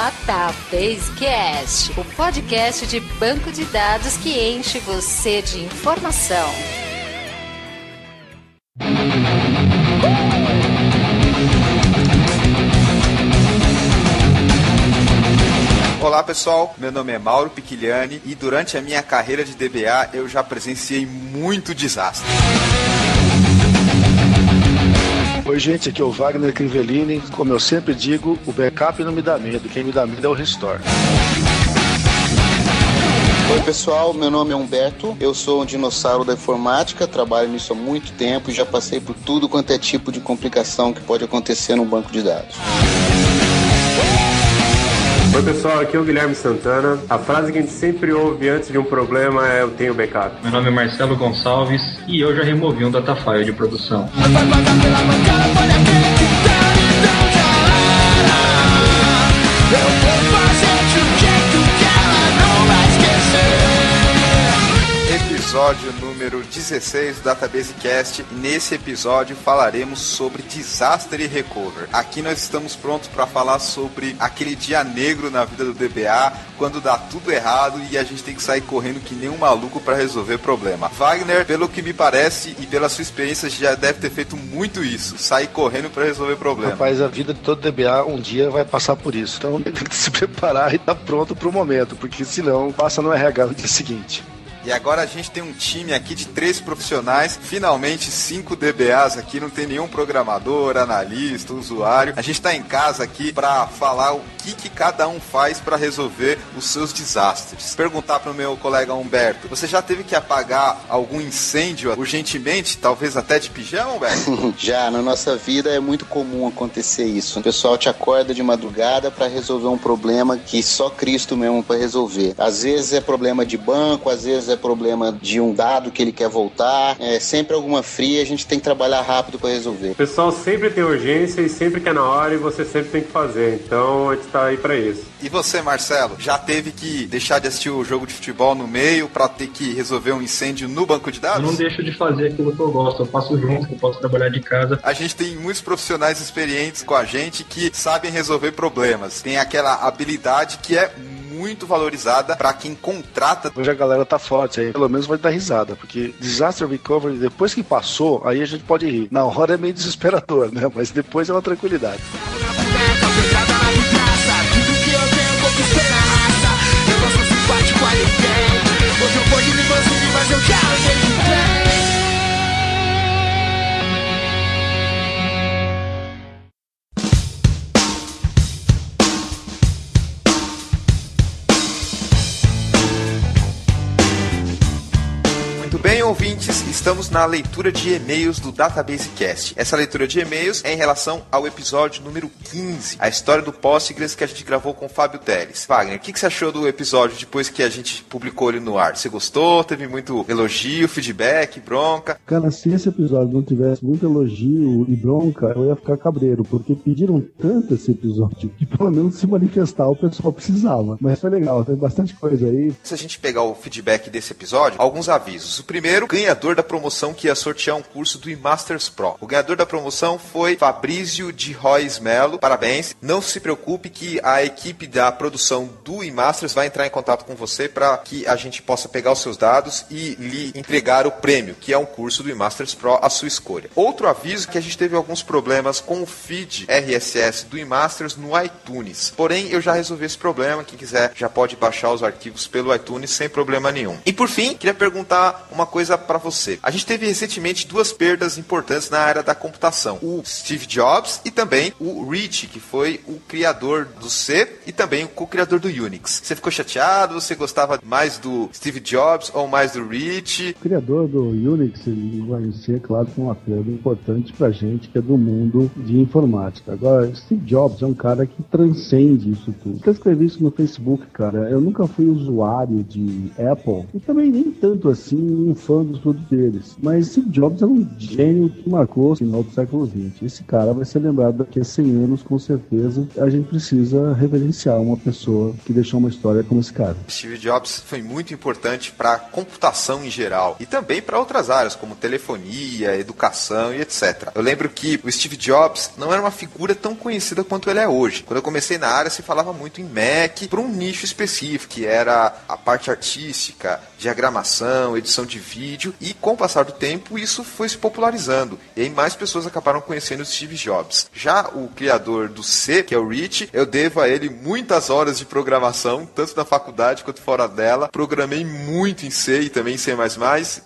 Databasecast, o podcast de banco de dados que enche você de informação. Olá pessoal, meu nome é Mauro Piquiliani e durante a minha carreira de DBA eu já presenciei muito desastre. Oi, gente, aqui é o Wagner Crivellini. Como eu sempre digo, o backup não me dá medo, quem me dá medo é o restore. Oi pessoal, meu nome é Humberto, eu sou um dinossauro da informática, trabalho nisso há muito tempo e já passei por tudo quanto é tipo de complicação que pode acontecer num banco de dados. Oi pessoal, aqui é o Guilherme Santana. A frase que a gente sempre ouve antes de um problema é eu tenho backup. Meu nome é Marcelo Gonçalves e eu já removi um datafile de produção. Episódio número 16 do Database Cast. E nesse episódio falaremos sobre Disaster e Recover. Aqui nós estamos prontos para falar sobre aquele dia negro na vida do DBA, quando dá tudo errado e a gente tem que sair correndo que nem um maluco para resolver problema. Wagner, pelo que me parece e pela sua experiência, já deve ter feito muito isso, sair correndo para resolver problema. Rapaz, a vida de todo DBA um dia vai passar por isso. Então tem que se preparar e estar tá pronto para o momento, porque senão passa no RH no dia seguinte. E agora a gente tem um time aqui de três profissionais, finalmente cinco DBAs aqui, não tem nenhum programador, analista, usuário. A gente está em casa aqui para falar o que, que cada um faz para resolver os seus desastres. Perguntar para o meu colega Humberto, você já teve que apagar algum incêndio urgentemente, talvez até de pijama, Humberto? já, na nossa vida é muito comum acontecer isso. O pessoal te acorda de madrugada para resolver um problema que só Cristo mesmo para resolver. Às vezes é problema de banco, às vezes é problema de um dado que ele quer voltar, é sempre alguma fria, a gente tem que trabalhar rápido para resolver. O pessoal sempre tem urgência e sempre quer na hora e você sempre tem que fazer. Então a gente tá aí para isso. E você, Marcelo, já teve que deixar de assistir o jogo de futebol no meio para ter que resolver um incêndio no banco de dados? Eu não deixo de fazer aquilo que eu gosto, eu faço junto, eu posso trabalhar de casa. A gente tem muitos profissionais experientes com a gente que sabem resolver problemas. Tem aquela habilidade que é muito valorizada para quem contrata. Hoje a galera tá forte aí, pelo menos vai dar risada, porque disaster recovery, depois que passou, aí a gente pode rir. Na hora é meio desesperador, né? Mas depois é uma tranquilidade. Estamos na leitura de e-mails do Database Cast. Essa leitura de e-mails é em relação ao episódio número 15, a história do Postgres que a gente gravou com o Fábio Teles. Wagner, o que, que você achou do episódio depois que a gente publicou ele no ar? Você gostou? Teve muito elogio, feedback, bronca? Cara, se esse episódio não tivesse muito elogio e bronca, eu ia ficar cabreiro, porque pediram tanto esse episódio que pelo menos se manifestar o pessoal precisava. Mas foi legal, tem bastante coisa aí. Se a gente pegar o feedback desse episódio, alguns avisos. O primeiro, ganhador da promoção que ia sortear um curso do eMasters Pro. O ganhador da promoção foi Fabrício de Royes Melo. Parabéns. Não se preocupe que a equipe da produção do eMasters vai entrar em contato com você para que a gente possa pegar os seus dados e lhe entregar o prêmio, que é um curso do eMasters Pro à sua escolha. Outro aviso que a gente teve alguns problemas com o feed RSS do eMasters no iTunes. Porém, eu já resolvi esse problema. Quem quiser já pode baixar os arquivos pelo iTunes sem problema nenhum. E por fim, queria perguntar uma coisa para você. A gente teve recentemente duas perdas importantes na área da computação: o Steve Jobs e também o Rich, que foi o criador do C e também o co-criador do Unix. Você ficou chateado? Você gostava mais do Steve Jobs ou mais do Rich? O criador do Unix vai ser, claro, uma perda importante pra gente que é do mundo de informática. Agora, Steve Jobs é um cara que transcende isso tudo. Eu escrevi isso no Facebook, cara. Eu nunca fui usuário de Apple e também nem tanto assim um fã dos todos eles. Mas Steve Jobs é um gênio que marcou o final do século XX. Esse cara vai ser lembrado daqui a 100 anos, com certeza. A gente precisa reverenciar uma pessoa que deixou uma história como esse cara. Steve Jobs foi muito importante para a computação em geral e também para outras áreas como telefonia, educação e etc. Eu lembro que o Steve Jobs não era uma figura tão conhecida quanto ele é hoje. Quando eu comecei na área se falava muito em Mac para um nicho específico, que era a parte artística, diagramação, edição de vídeo e com o passar do tempo isso foi se popularizando e aí mais pessoas acabaram conhecendo o Steve Jobs. Já o criador do C, que é o Rich, eu devo a ele muitas horas de programação, tanto na faculdade quanto fora dela. Programei muito em C e também em C++.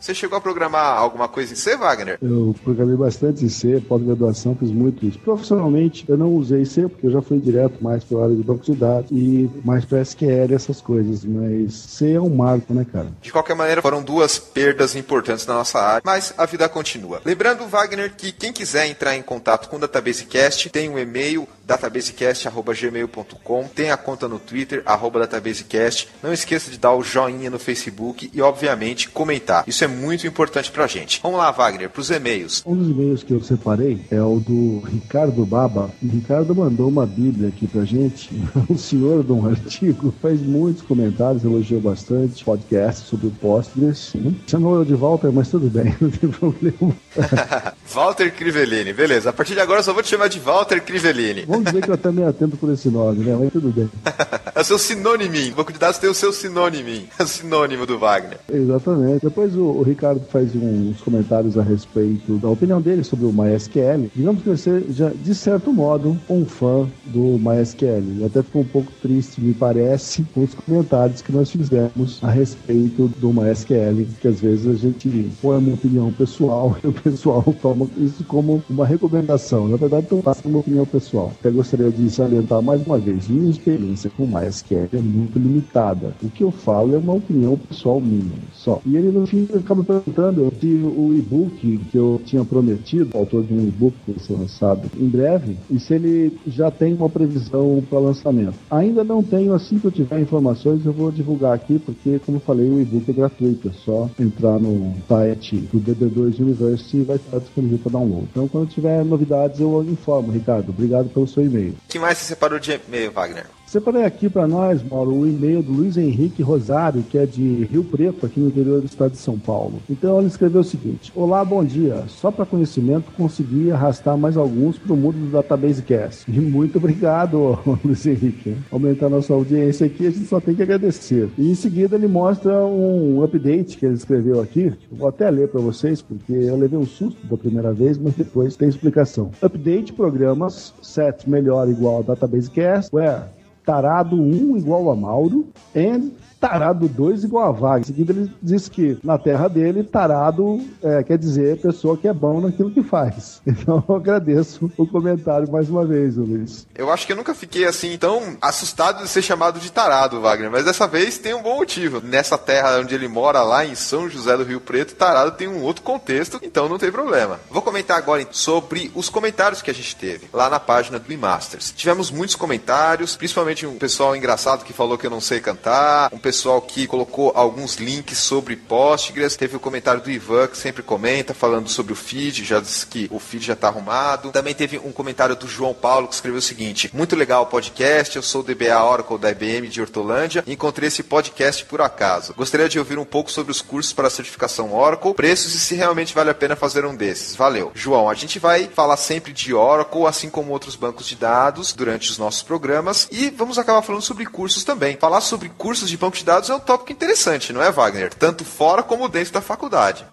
Você chegou a programar alguma coisa em C, Wagner? Eu programei bastante em C, pós-graduação, fiz muito isso. Profissionalmente, eu não usei C, porque eu já fui direto mais para a área de banco de dados e mais para SQL, essas coisas. Mas C é um marco, né, cara? De qualquer maneira, foram duas perdas importantes na nossa área, mas a vida continua. Lembrando, Wagner, que quem quiser entrar em contato com o DatabaseCast tem um e-mail databasecast.gmail.com, tem a conta no Twitter, arroba databasecast. Não esqueça de dar o joinha no Facebook e, obviamente, comentar. Isso é muito importante pra gente. Vamos lá, Wagner, pros e-mails. Um dos e-mails que eu separei é o do Ricardo Baba. O Ricardo mandou uma bíblia aqui pra gente. O senhor de um artigo faz muitos comentários, elogiou bastante podcast sobre o Postgres. Chamou eu de Walter, mas tudo bem, não tem problema. Walter Crivellini, beleza. A partir de agora eu só vou te chamar de Walter Crivellini. Vamos dizer que eu até meio atento por esse nome, né? Mas tudo bem. é o seu sinônimo. O banco de dados tem o seu sinônimo. É o sinônimo do Wagner. Exatamente. Depois o, o Ricardo faz uns comentários a respeito da opinião dele sobre o MySQL. Digamos que você já, de certo modo, um fã do MySQL. Ele até ficou um pouco triste, me parece, com os comentários que nós fizemos a respeito do MySQL, que às vezes a gente põe uma opinião pessoal e o pessoal toma isso como uma recomendação. Na verdade, eu faço uma opinião pessoal. Até gostaria de salientar mais uma vez, minha experiência com MySQL é muito limitada. O que eu falo é uma opinião pessoal minha, só. E ele no fim acaba perguntando se o e-book que eu tinha prometido, autor de um e-book que vai ser lançado em breve, e se ele já tem uma previsão para lançamento. Ainda não tenho, assim que eu tiver informações, eu vou divulgar aqui, porque, como falei, o e-book é gratuito, é só entrar no site do DB2 University e vai estar disponível para download. Então, quando tiver novidades, eu informo, Ricardo. Obrigado pelo seu e-mail. O que mais você separou de e-mail, Wagner? Separei aqui para nós, Mauro, o e-mail do Luiz Henrique Rosário, que é de Rio Preto, aqui no interior do estado de São Paulo. Então ele escreveu o seguinte: Olá, bom dia. Só para conhecimento, consegui arrastar mais alguns para o mundo do Database Cast. E muito obrigado, Luiz Henrique. Aumentar nossa audiência aqui, a gente só tem que agradecer. E em seguida ele mostra um update que ele escreveu aqui. Vou até ler para vocês, porque eu levei um susto da primeira vez, mas depois tem explicação. Update programas set melhor igual Database Cast, where tarado 1 igual a Mauro, and tarado 2 igual a vaga. Em seguida, ele diz que na terra dele, tarado é, quer dizer pessoa que é bom naquilo que faz. Então, eu agradeço o comentário mais uma vez, Luiz. Eu acho que eu nunca fiquei assim tão assustado de ser chamado de tarado, Wagner, mas dessa vez tem um bom motivo. Nessa terra onde ele mora, lá em São José do Rio Preto, tarado tem um outro contexto, então não tem problema. Vou comentar agora sobre os comentários que a gente teve lá na página do Masters. Tivemos muitos comentários, principalmente um pessoal engraçado que falou que eu não sei cantar, um pessoal que colocou alguns links sobre Postgres. Teve o comentário do Ivan, que sempre comenta, falando sobre o feed, já disse que o feed já está arrumado. Também teve um comentário do João Paulo, que escreveu o seguinte: Muito legal o podcast, eu sou o DBA Oracle da IBM de Hortolândia e encontrei esse podcast por acaso. Gostaria de ouvir um pouco sobre os cursos para certificação Oracle, preços e se realmente vale a pena fazer um desses. Valeu. João, a gente vai falar sempre de Oracle, assim como outros bancos de dados, durante os nossos programas e vamos acabar falando sobre cursos também. Falar sobre cursos de banco de dados é um tópico interessante, não é, Wagner? Tanto fora como dentro da faculdade.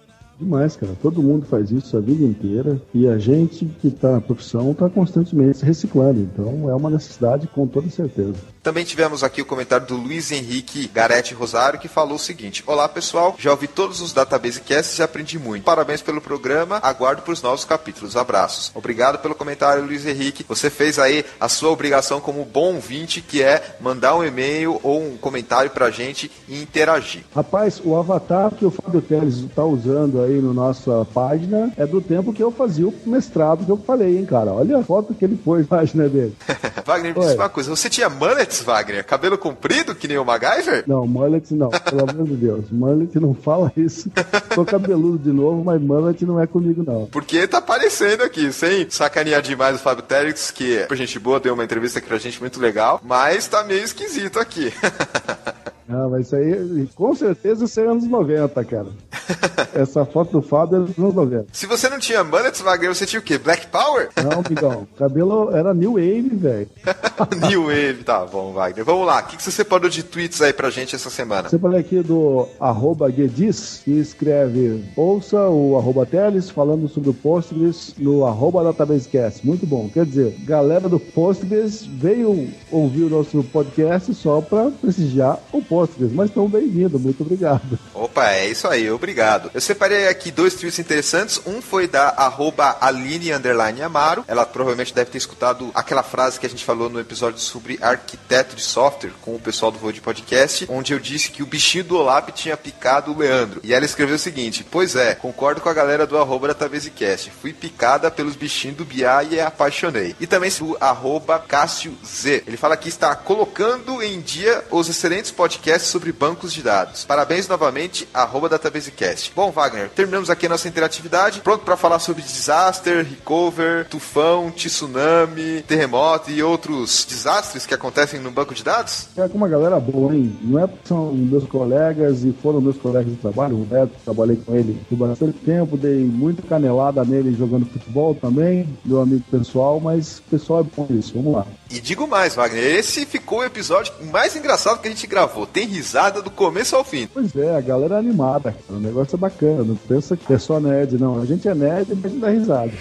Demais, cara. Todo mundo faz isso a vida inteira e a gente que está na profissão está constantemente se reciclando. Então é uma necessidade com toda certeza. Também tivemos aqui o comentário do Luiz Henrique Garete Rosário que falou o seguinte: Olá pessoal, já ouvi todos os Database Casts e aprendi muito. Parabéns pelo programa, aguardo para os novos capítulos. Abraços. Obrigado pelo comentário, Luiz Henrique. Você fez aí a sua obrigação como bom ouvinte, que é mandar um e-mail ou um comentário para a gente e interagir. Rapaz, o avatar que o Fábio Teles está usando aí na nossa página é do tempo que eu fazia o mestrado que eu falei, hein, cara. Olha a foto que ele pôs na página dele. Wagner, me diz uma coisa. Você tinha mullets, Wagner? Cabelo comprido, que nem o MacGyver? Não, mullet não, pelo amor de Deus. Mullet não fala isso. Tô cabeludo de novo, mas mullet não é comigo, não. Porque tá aparecendo aqui, sem sacanear demais o Fábio Télix, que por gente boa, deu uma entrevista aqui pra gente muito legal, mas tá meio esquisito aqui. Ah, mas isso aí, com certeza, isso é anos 90, cara. Essa foto do Fábio é dos anos 90. Se você não tinha mullets, Wagner, você tinha o quê? Black Power? Não, Migão, cabelo era New Wave, velho. New Wave. Tá bom, Wagner. Vamos lá. O que, que você separou de tweets aí pra gente essa semana? Separei aqui do arroba Guedis, que escreve ouça o arroba Teles falando sobre o Postgres no arroba Databasecast. Muito bom. Quer dizer, galera do Postgres veio ouvir o nosso podcast só para prestigiar o Postgres, mas estão bem-vindos. Muito obrigado. Opa, é isso aí, obrigado. Eu separei aqui dois tweets interessantes. Um foi da arroba Aline underline Amaro. Ela provavelmente deve ter escutado aquela frase que a gente falou no episódio sobre arquiteto de software com o pessoal do Void Podcast, onde eu disse que o bichinho do Olap tinha picado o Leandro. E ela escreveu o seguinte: Pois é, concordo com a galera do arroba da Tabesicast. Fui picada pelos bichinhos do BI e apaixonei. E também do arroba Cássio Z. Ele fala que está colocando em dia os excelentes podcasts sobre bancos de dados. Parabéns novamente, arroba Databasecast. Bom, Wagner, terminamos aqui a nossa interatividade. Pronto para falar sobre disaster, recover, tufão, tsunami, terremoto e outros desastres que acontecem no banco de dados? É com uma galera boa, hein? Não é porque são meus colegas e foram meus colegas de trabalho. O Beto, trabalhei com ele por bastante tempo, dei muita canelada nele jogando futebol também, meu amigo pessoal, mas o pessoal é bom nisso. Vamos lá. E digo mais, Wagner, esse ficou o episódio mais engraçado que a gente gravou. Tem risada do começo ao fim. Pois é, a galera é animada, cara. O negócio é bacana. Não pensa que é só nerd, não. A gente é nerd e a gente dá risada.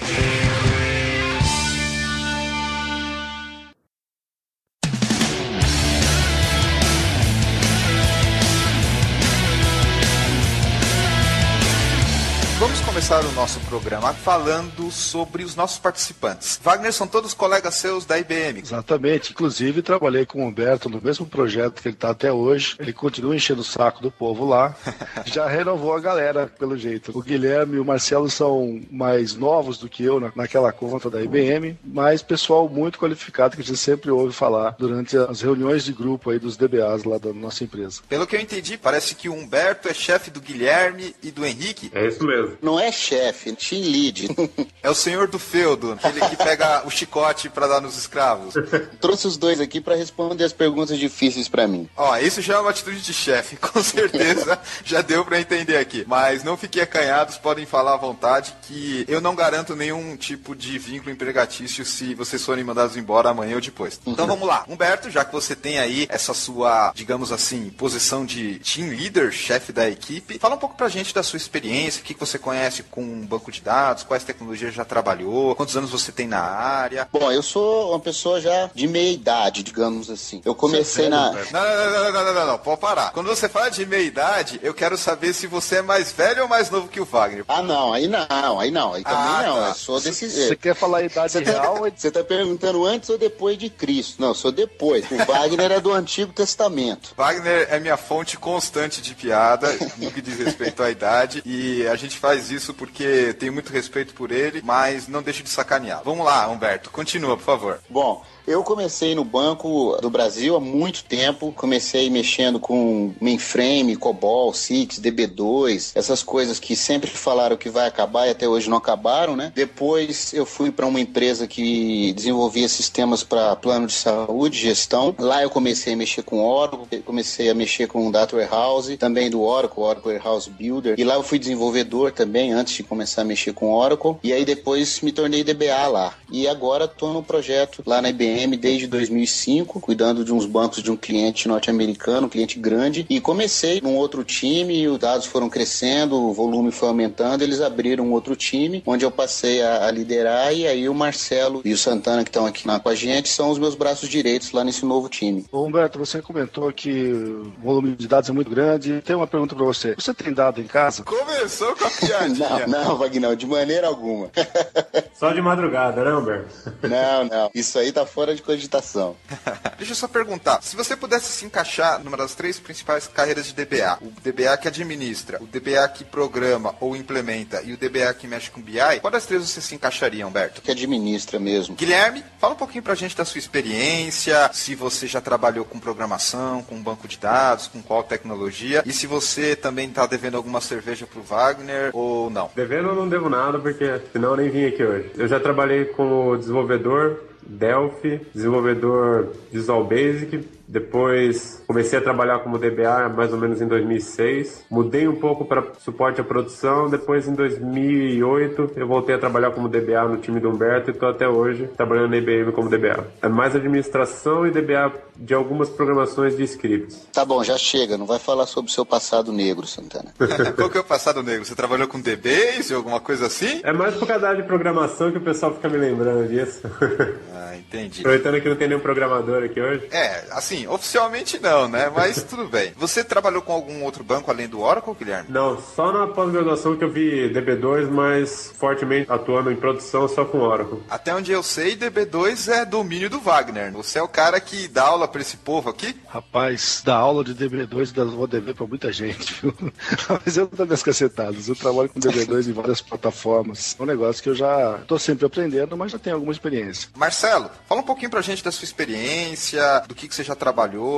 Nosso programa falando sobre os nossos participantes. Wagner, são todos colegas seus da IBM. Exatamente. Inclusive, trabalhei com o Humberto no mesmo projeto que ele está até hoje. Ele continua enchendo o saco do povo lá. Já renovou a galera, pelo jeito. O Guilherme e o Marcelo são mais novos do que eu na- naquela conta da IBM, mas pessoal muito qualificado que a gente sempre ouve falar durante as reuniões de grupo aí dos DBAs lá da nossa empresa. Pelo que eu entendi, parece que o Humberto é chefe do Guilherme e do Henrique. É isso mesmo. Não é chefe, team lead. É o senhor do feudo, aquele que pega o chicote pra dar nos escravos. Trouxe os dois aqui para responder as perguntas difíceis para mim. Ó, isso já é uma atitude de chefe, com certeza já deu pra entender aqui. Mas não fiquem acanhados, podem falar à vontade que eu não garanto nenhum tipo de vínculo empregatício se vocês forem mandados embora amanhã ou depois. Então vamos lá. Humberto, já que você tem aí essa sua, digamos assim, posição de team leader, chefe da equipe, fala um pouco pra gente da sua experiência, o que que você conhece com um banco de dados, quais tecnologias já trabalhou, quantos anos você tem na área. Bom, eu sou uma pessoa já de meia idade, digamos assim. Eu comecei é na. Não, não, não, não, não, não, não, não, pode parar. Quando você fala de meia idade, eu quero saber se você é mais velho ou mais novo que o Wagner. Ah, não, aí não, aí não, aí também Ah, não. tá. Eu sou desse. Você quer falar a idade real? Você tá perguntando antes ou depois de Cristo? Não, eu sou depois. O Wagner é do Antigo Testamento. Wagner é minha fonte constante de piada no que diz respeito à idade e a gente faz isso porque tem muito respeito por ele, mas não deixa de sacanear. Vamos lá, Humberto, continua, por favor. Bom, eu comecei no Banco do Brasil há muito tempo. Comecei mexendo com mainframe, COBOL, CIX, DB2, essas coisas que sempre falaram que vai acabar e até hoje não acabaram, né? Depois eu fui para uma empresa que desenvolvia sistemas para plano de saúde, gestão. Lá eu comecei a mexer com Oracle, comecei a mexer com Data Warehouse, também do Oracle, Oracle Warehouse Builder. E lá eu fui desenvolvedor também antes de começar a mexer com Oracle. E aí depois me tornei DBA lá. E agora estou no projeto lá na IBM desde 2005, cuidando de uns bancos de um cliente norte-americano, um cliente grande. E comecei num outro time, os dados foram crescendo, o volume foi aumentando, eles abriram um outro time, onde eu passei a, a liderar. E aí o Marcelo e o Santana, que estão aqui na, com a gente, são os meus braços direitos lá nesse novo time. Ô, Humberto, você comentou que o volume de dados é muito grande. Tem uma pergunta para você. Você tem dado em casa? Começou com a Não, piadinha. não, Vagnão, de maneira alguma. Só de madrugada, né, Humberto? Não, não. Isso aí tá fora fora de cogitação. Deixa eu só perguntar, se você pudesse se encaixar numa das três principais carreiras de DBA, o DBA que administra, o DBA que programa ou implementa e o DBA que mexe com BI, qual das três você se encaixaria, Humberto? Que administra mesmo. Guilherme, fala um pouquinho pra gente da sua experiência, se você já trabalhou com programação, com banco de dados, com qual tecnologia, e se você também tá devendo alguma cerveja pro Wagner ou não. Devendo eu não devo nada, porque senão eu nem vim aqui hoje. Eu já trabalhei como desenvolvedor Delphi, desenvolvedor Visual Basic, depois comecei a trabalhar como DBA mais ou menos em 2006. Mudei um pouco para suporte à produção. Depois, em 2008, eu voltei a trabalhar como DBA no time do Humberto e estou até hoje trabalhando na IBM como DBA. É mais administração e DBA de algumas programações de scripts. Tá bom, já chega. Não vai falar sobre o seu passado negro, Santana. Qual que é o passado negro? Você trabalhou com DBase ou alguma coisa assim? É mais por causa de programação que o pessoal fica me lembrando disso. Ah, entendi. Aproveitando que não tem nenhum programador aqui hoje. É, assim, oficialmente não, né? Mas tudo bem. Você trabalhou com algum outro banco além do Oracle, Guilherme? Não, só na pós-graduação que eu vi DB2, mas fortemente atuando em produção só com Oracle. Até onde eu sei, DB2 é domínio do Wagner. Você é o cara que dá aula pra esse povo aqui? Rapaz, da aula de DB2 das vou dever pra muita gente, viu? Mas eu não dou minhas cacetadas. Eu trabalho com DB2 em várias plataformas. É um negócio que eu já tô sempre aprendendo, mas já tenho alguma experiência. Marcelo, fala um pouquinho pra gente da sua experiência, do que, que você já trabalhou,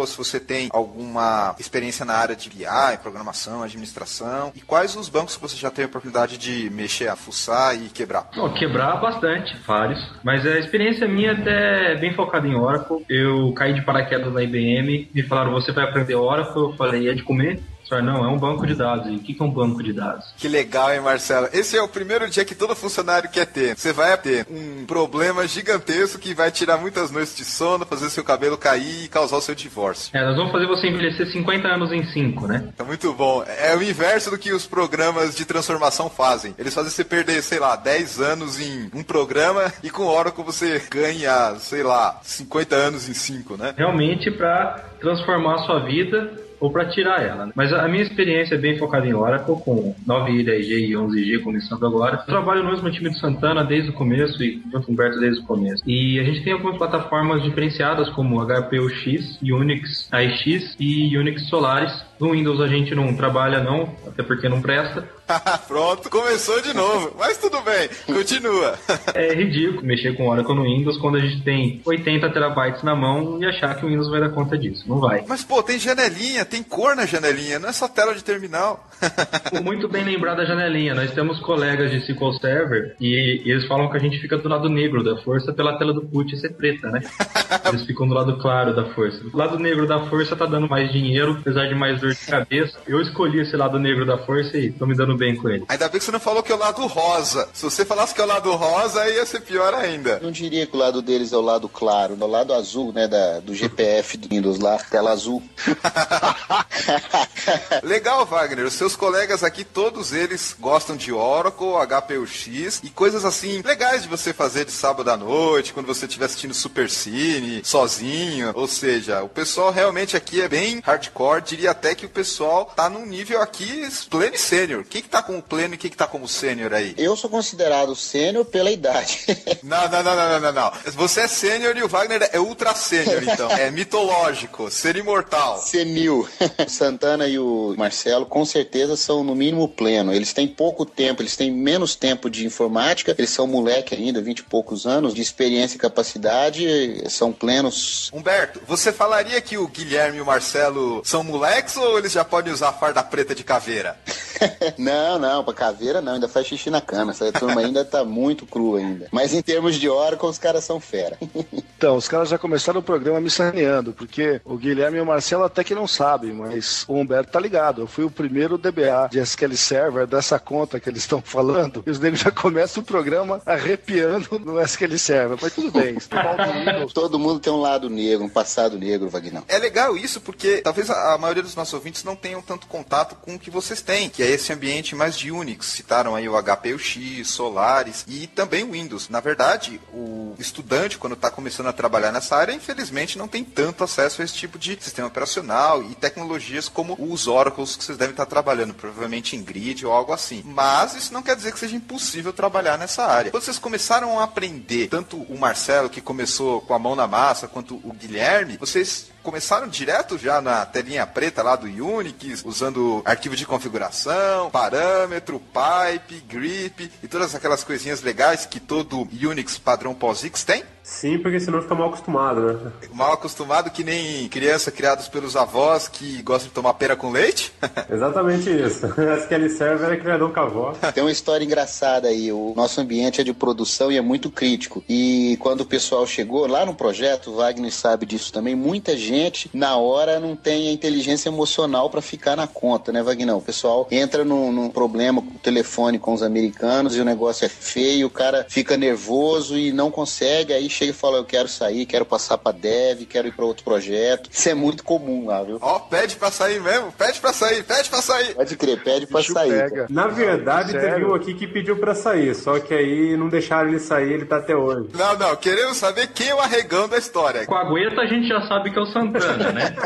se você tem alguma experiência na área de BI, programação, administração, e quais os bancos que você já teve a oportunidade de mexer, a fuçar e quebrar. Bom, quebrar bastante, vários. Mas a experiência minha até é bem focada em Oracle. Eu caí de paraquedas na IBM, me falaram, você vai aprender Oracle? Eu falei, é de comer? Não, é um banco de dados. E o que, é um banco de dados? Que legal, hein, Marcelo? Esse é o primeiro dia que todo funcionário quer ter. Você vai ter um problema gigantesco que vai tirar muitas noites de sono, fazer seu cabelo cair e causar o seu divórcio. É, nós vamos fazer você envelhecer 50 anos em 5, né? É muito bom. É o inverso do que os programas de transformação fazem. Eles fazem você perder, sei lá, 10 anos em um programa e com Oracle você ganha, sei lá, 50 anos em 5, né? Realmente para transformar a sua vida ou para tirar ela. né? Mas a minha experiência é bem focada em Oracle, com 9i, 10G e 11G começando agora. Eu trabalho no mesmo time do Santana desde o começo e junto com Humberto desde o começo. E a gente tem algumas plataformas diferenciadas como HPUX, Unix AIX e Unix Solaris. No Windows a gente não trabalha não, até porque não presta. Pronto, começou de novo. Mas tudo bem, continua. É ridículo mexer com Oracle no Windows quando a gente tem 80 terabytes na mão e achar que o Windows vai dar conta disso. Não vai. Mas pô, tem janelinha, tem cor na janelinha, não é só tela de terminal. Muito bem lembrado a janelinha. Nós temos colegas de SQL Server e, e eles falam que a gente fica do lado negro da força pela tela do put ser preta, né? Eles ficam do lado claro da força. O lado negro da força tá dando mais dinheiro, apesar de mais dor de cabeça. Eu escolhi esse lado negro da força e tô me dando bem com ele. Ainda bem que você não falou que é o lado rosa. Se você falasse que é o lado rosa, aí ia ser pior ainda. Não diria que o lado deles é o lado claro, é o lado azul, né, da, do GPF do Windows lá, tela azul. Legal, Wagner. Os seus colegas aqui, todos eles gostam de Oracle, HPUX e coisas assim legais de você fazer de sábado à noite, quando você estiver assistindo Super Cine, sozinho. Ou seja, o pessoal realmente aqui é bem hardcore. Diria até que o pessoal tá num nível aqui pleno e sênior. Quem que tá com o pleno e quem que tá como sênior aí? Eu sou considerado sênior pela idade. Não, não, não, não, não, não, não. Você é sênior e o Wagner é ultra sênior, então. É mitológico, ser imortal. Senil. O Santana e o Marcelo com certeza são no mínimo pleno. Eles têm pouco tempo, eles têm menos tempo de informática, eles são moleque ainda, 20 e poucos anos, de experiência e capacidade, são plenos. Humberto, você falaria que o Guilherme e o Marcelo são moleques ou eles já podem usar farda preta de caveira? não, não, pra caveira não, ainda faz xixi na cama. Essa turma ainda tá muito crua ainda. Mas em termos de Oracle, os caras são fera. Então, os caras já começaram o programa me saneando, porque o Guilherme e o Marcelo até que não sabem, mas o Humberto tá ligado. Eu fui o primeiro DBA de SQL Server dessa conta que eles estão falando, e os negros já começam o programa arrepiando no SQL Server. Mas tudo bem, tá. Todo mundo tem um lado negro, um passado negro, Vagnão. É legal isso porque talvez a a maioria dos nossos ouvintes não tenham tanto contato com o que vocês têm, que é esse ambiente mais de Unix. Citaram aí o HPUX, Solaris e também o Windows. Na verdade, o estudante, quando está começando a trabalhar nessa área, infelizmente não tem tanto acesso a esse tipo de sistema operacional e tecnologias como os Oracles que vocês devem estar trabalhando, provavelmente em grid ou algo assim. Mas isso não quer dizer que seja impossível trabalhar nessa área. Quando vocês começaram a aprender, tanto o Marcelo, que começou com a mão na massa, quanto o Guilherme, vocês começaram direto já na telinha preta lá do Unix, usando arquivo de configuração, parâmetro, pipe, grip e todas aquelas coisinhas legais que todo Unix padrão POSIX tem? Sim, porque senão fica mal acostumado, né? Mal acostumado que nem criança criados pelos avós que gostam de tomar pera com leite? Exatamente isso. SQL Server é criador com a avó. Tem uma história engraçada aí. O nosso ambiente é de produção e é muito crítico. E quando o pessoal chegou lá no projeto, o Wagner sabe disso também, muita gente na hora não tem a inteligência emocional para ficar na conta, né, Wagner? O pessoal entra num, num problema com o telefone com os americanos e o negócio é feio, o cara fica nervoso e não consegue, aí chega e fala: Eu quero sair, quero passar pra dev, quero ir pra outro projeto. Isso é muito comum lá, viu? Ó, pede pra sair mesmo, pede pra sair, pede pra sair. Pode crer, pede pra Bicho sair. pega. Na verdade, Sério? teve um aqui que pediu pra sair, só que aí não deixaram ele sair, ele tá até hoje. Não, não, queremos saber quem é o arregão da história. Com a Gueta a gente já sabe que é o Santana, né?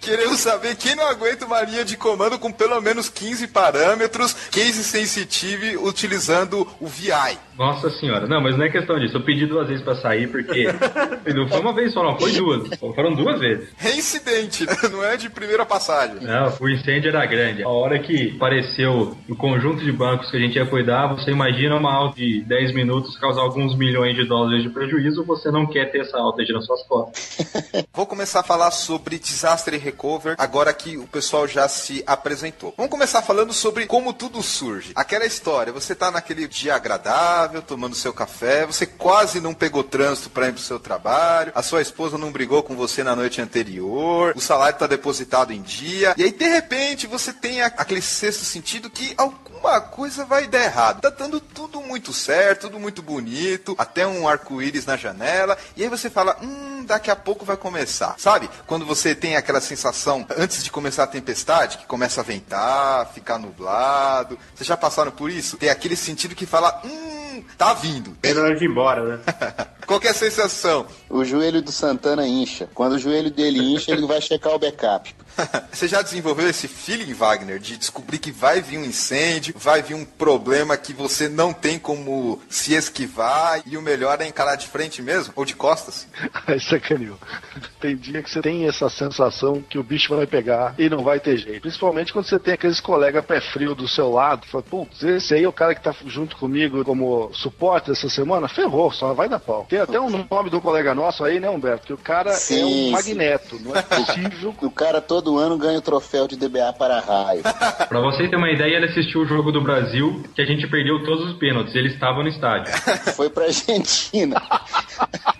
Queremos saber quem não aguenta uma linha de comando com pelo menos 15 parâmetros, case sensitive, utilizando o VI. Nossa senhora. Não, mas não é questão disso. Eu pedi duas vezes pra sair porque não foi uma vez só, não. Foi duas. Foram duas vezes. Reincidente, né? não é de primeira passagem. Não, o incêndio era grande. A hora que apareceu o conjunto de bancos que a gente ia cuidar, você imagina uma alta de 10 minutos causar alguns milhões de dólares de prejuízo, você não quer ter essa alta nas suas costas. Vou começar a falar sobre Disaster Recover, agora que o pessoal já se apresentou. Vamos começar falando sobre como tudo surge. Aquela história, você tá naquele dia agradável, tomando seu café, você quase não pegou trânsito para ir pro seu trabalho, a sua esposa não brigou com você na noite anterior, o salário tá depositado em dia, e aí de repente você tem aquele sexto sentido que alguma coisa vai dar errado. Tá dando tudo muito certo, tudo muito bonito, até um arco-íris na janela, e aí você fala, hum, daqui a pouco vai começar. Sabe? Quando você tem aquela sensação antes de começar a tempestade, que começa a ventar, ficar nublado. Vocês já passaram por isso? Tem aquele sentido que fala, hum, tá vindo. Era hora de ir embora, né? Qual que é a sensação? O joelho do Santana incha. Quando o joelho dele incha, ele vai checar o backup. Você já desenvolveu esse feeling, Wagner, de descobrir que vai vir um incêndio, vai vir um problema que você não tem como se esquivar e o melhor é encarar de frente mesmo? Ou de costas? Aí sacaneou. Tem dia que você tem essa sensação que o bicho vai pegar e não vai ter jeito. Principalmente quando você tem aqueles colegas pé frio do seu lado. Fala, putz, esse aí é o cara que tá junto comigo como suporte essa semana? Ferrou, só vai dar pau. Tem até um nome de um colega nosso aí, né, Humberto? Que o cara é Sim, um sim. magneto. Não é possível. O cara todo ano ganha o troféu de DBA para raio. Pra você ter uma ideia, ele assistiu o jogo do Brasil, que a gente perdeu todos os pênaltis. Ele estava no estádio. Foi pra Argentina.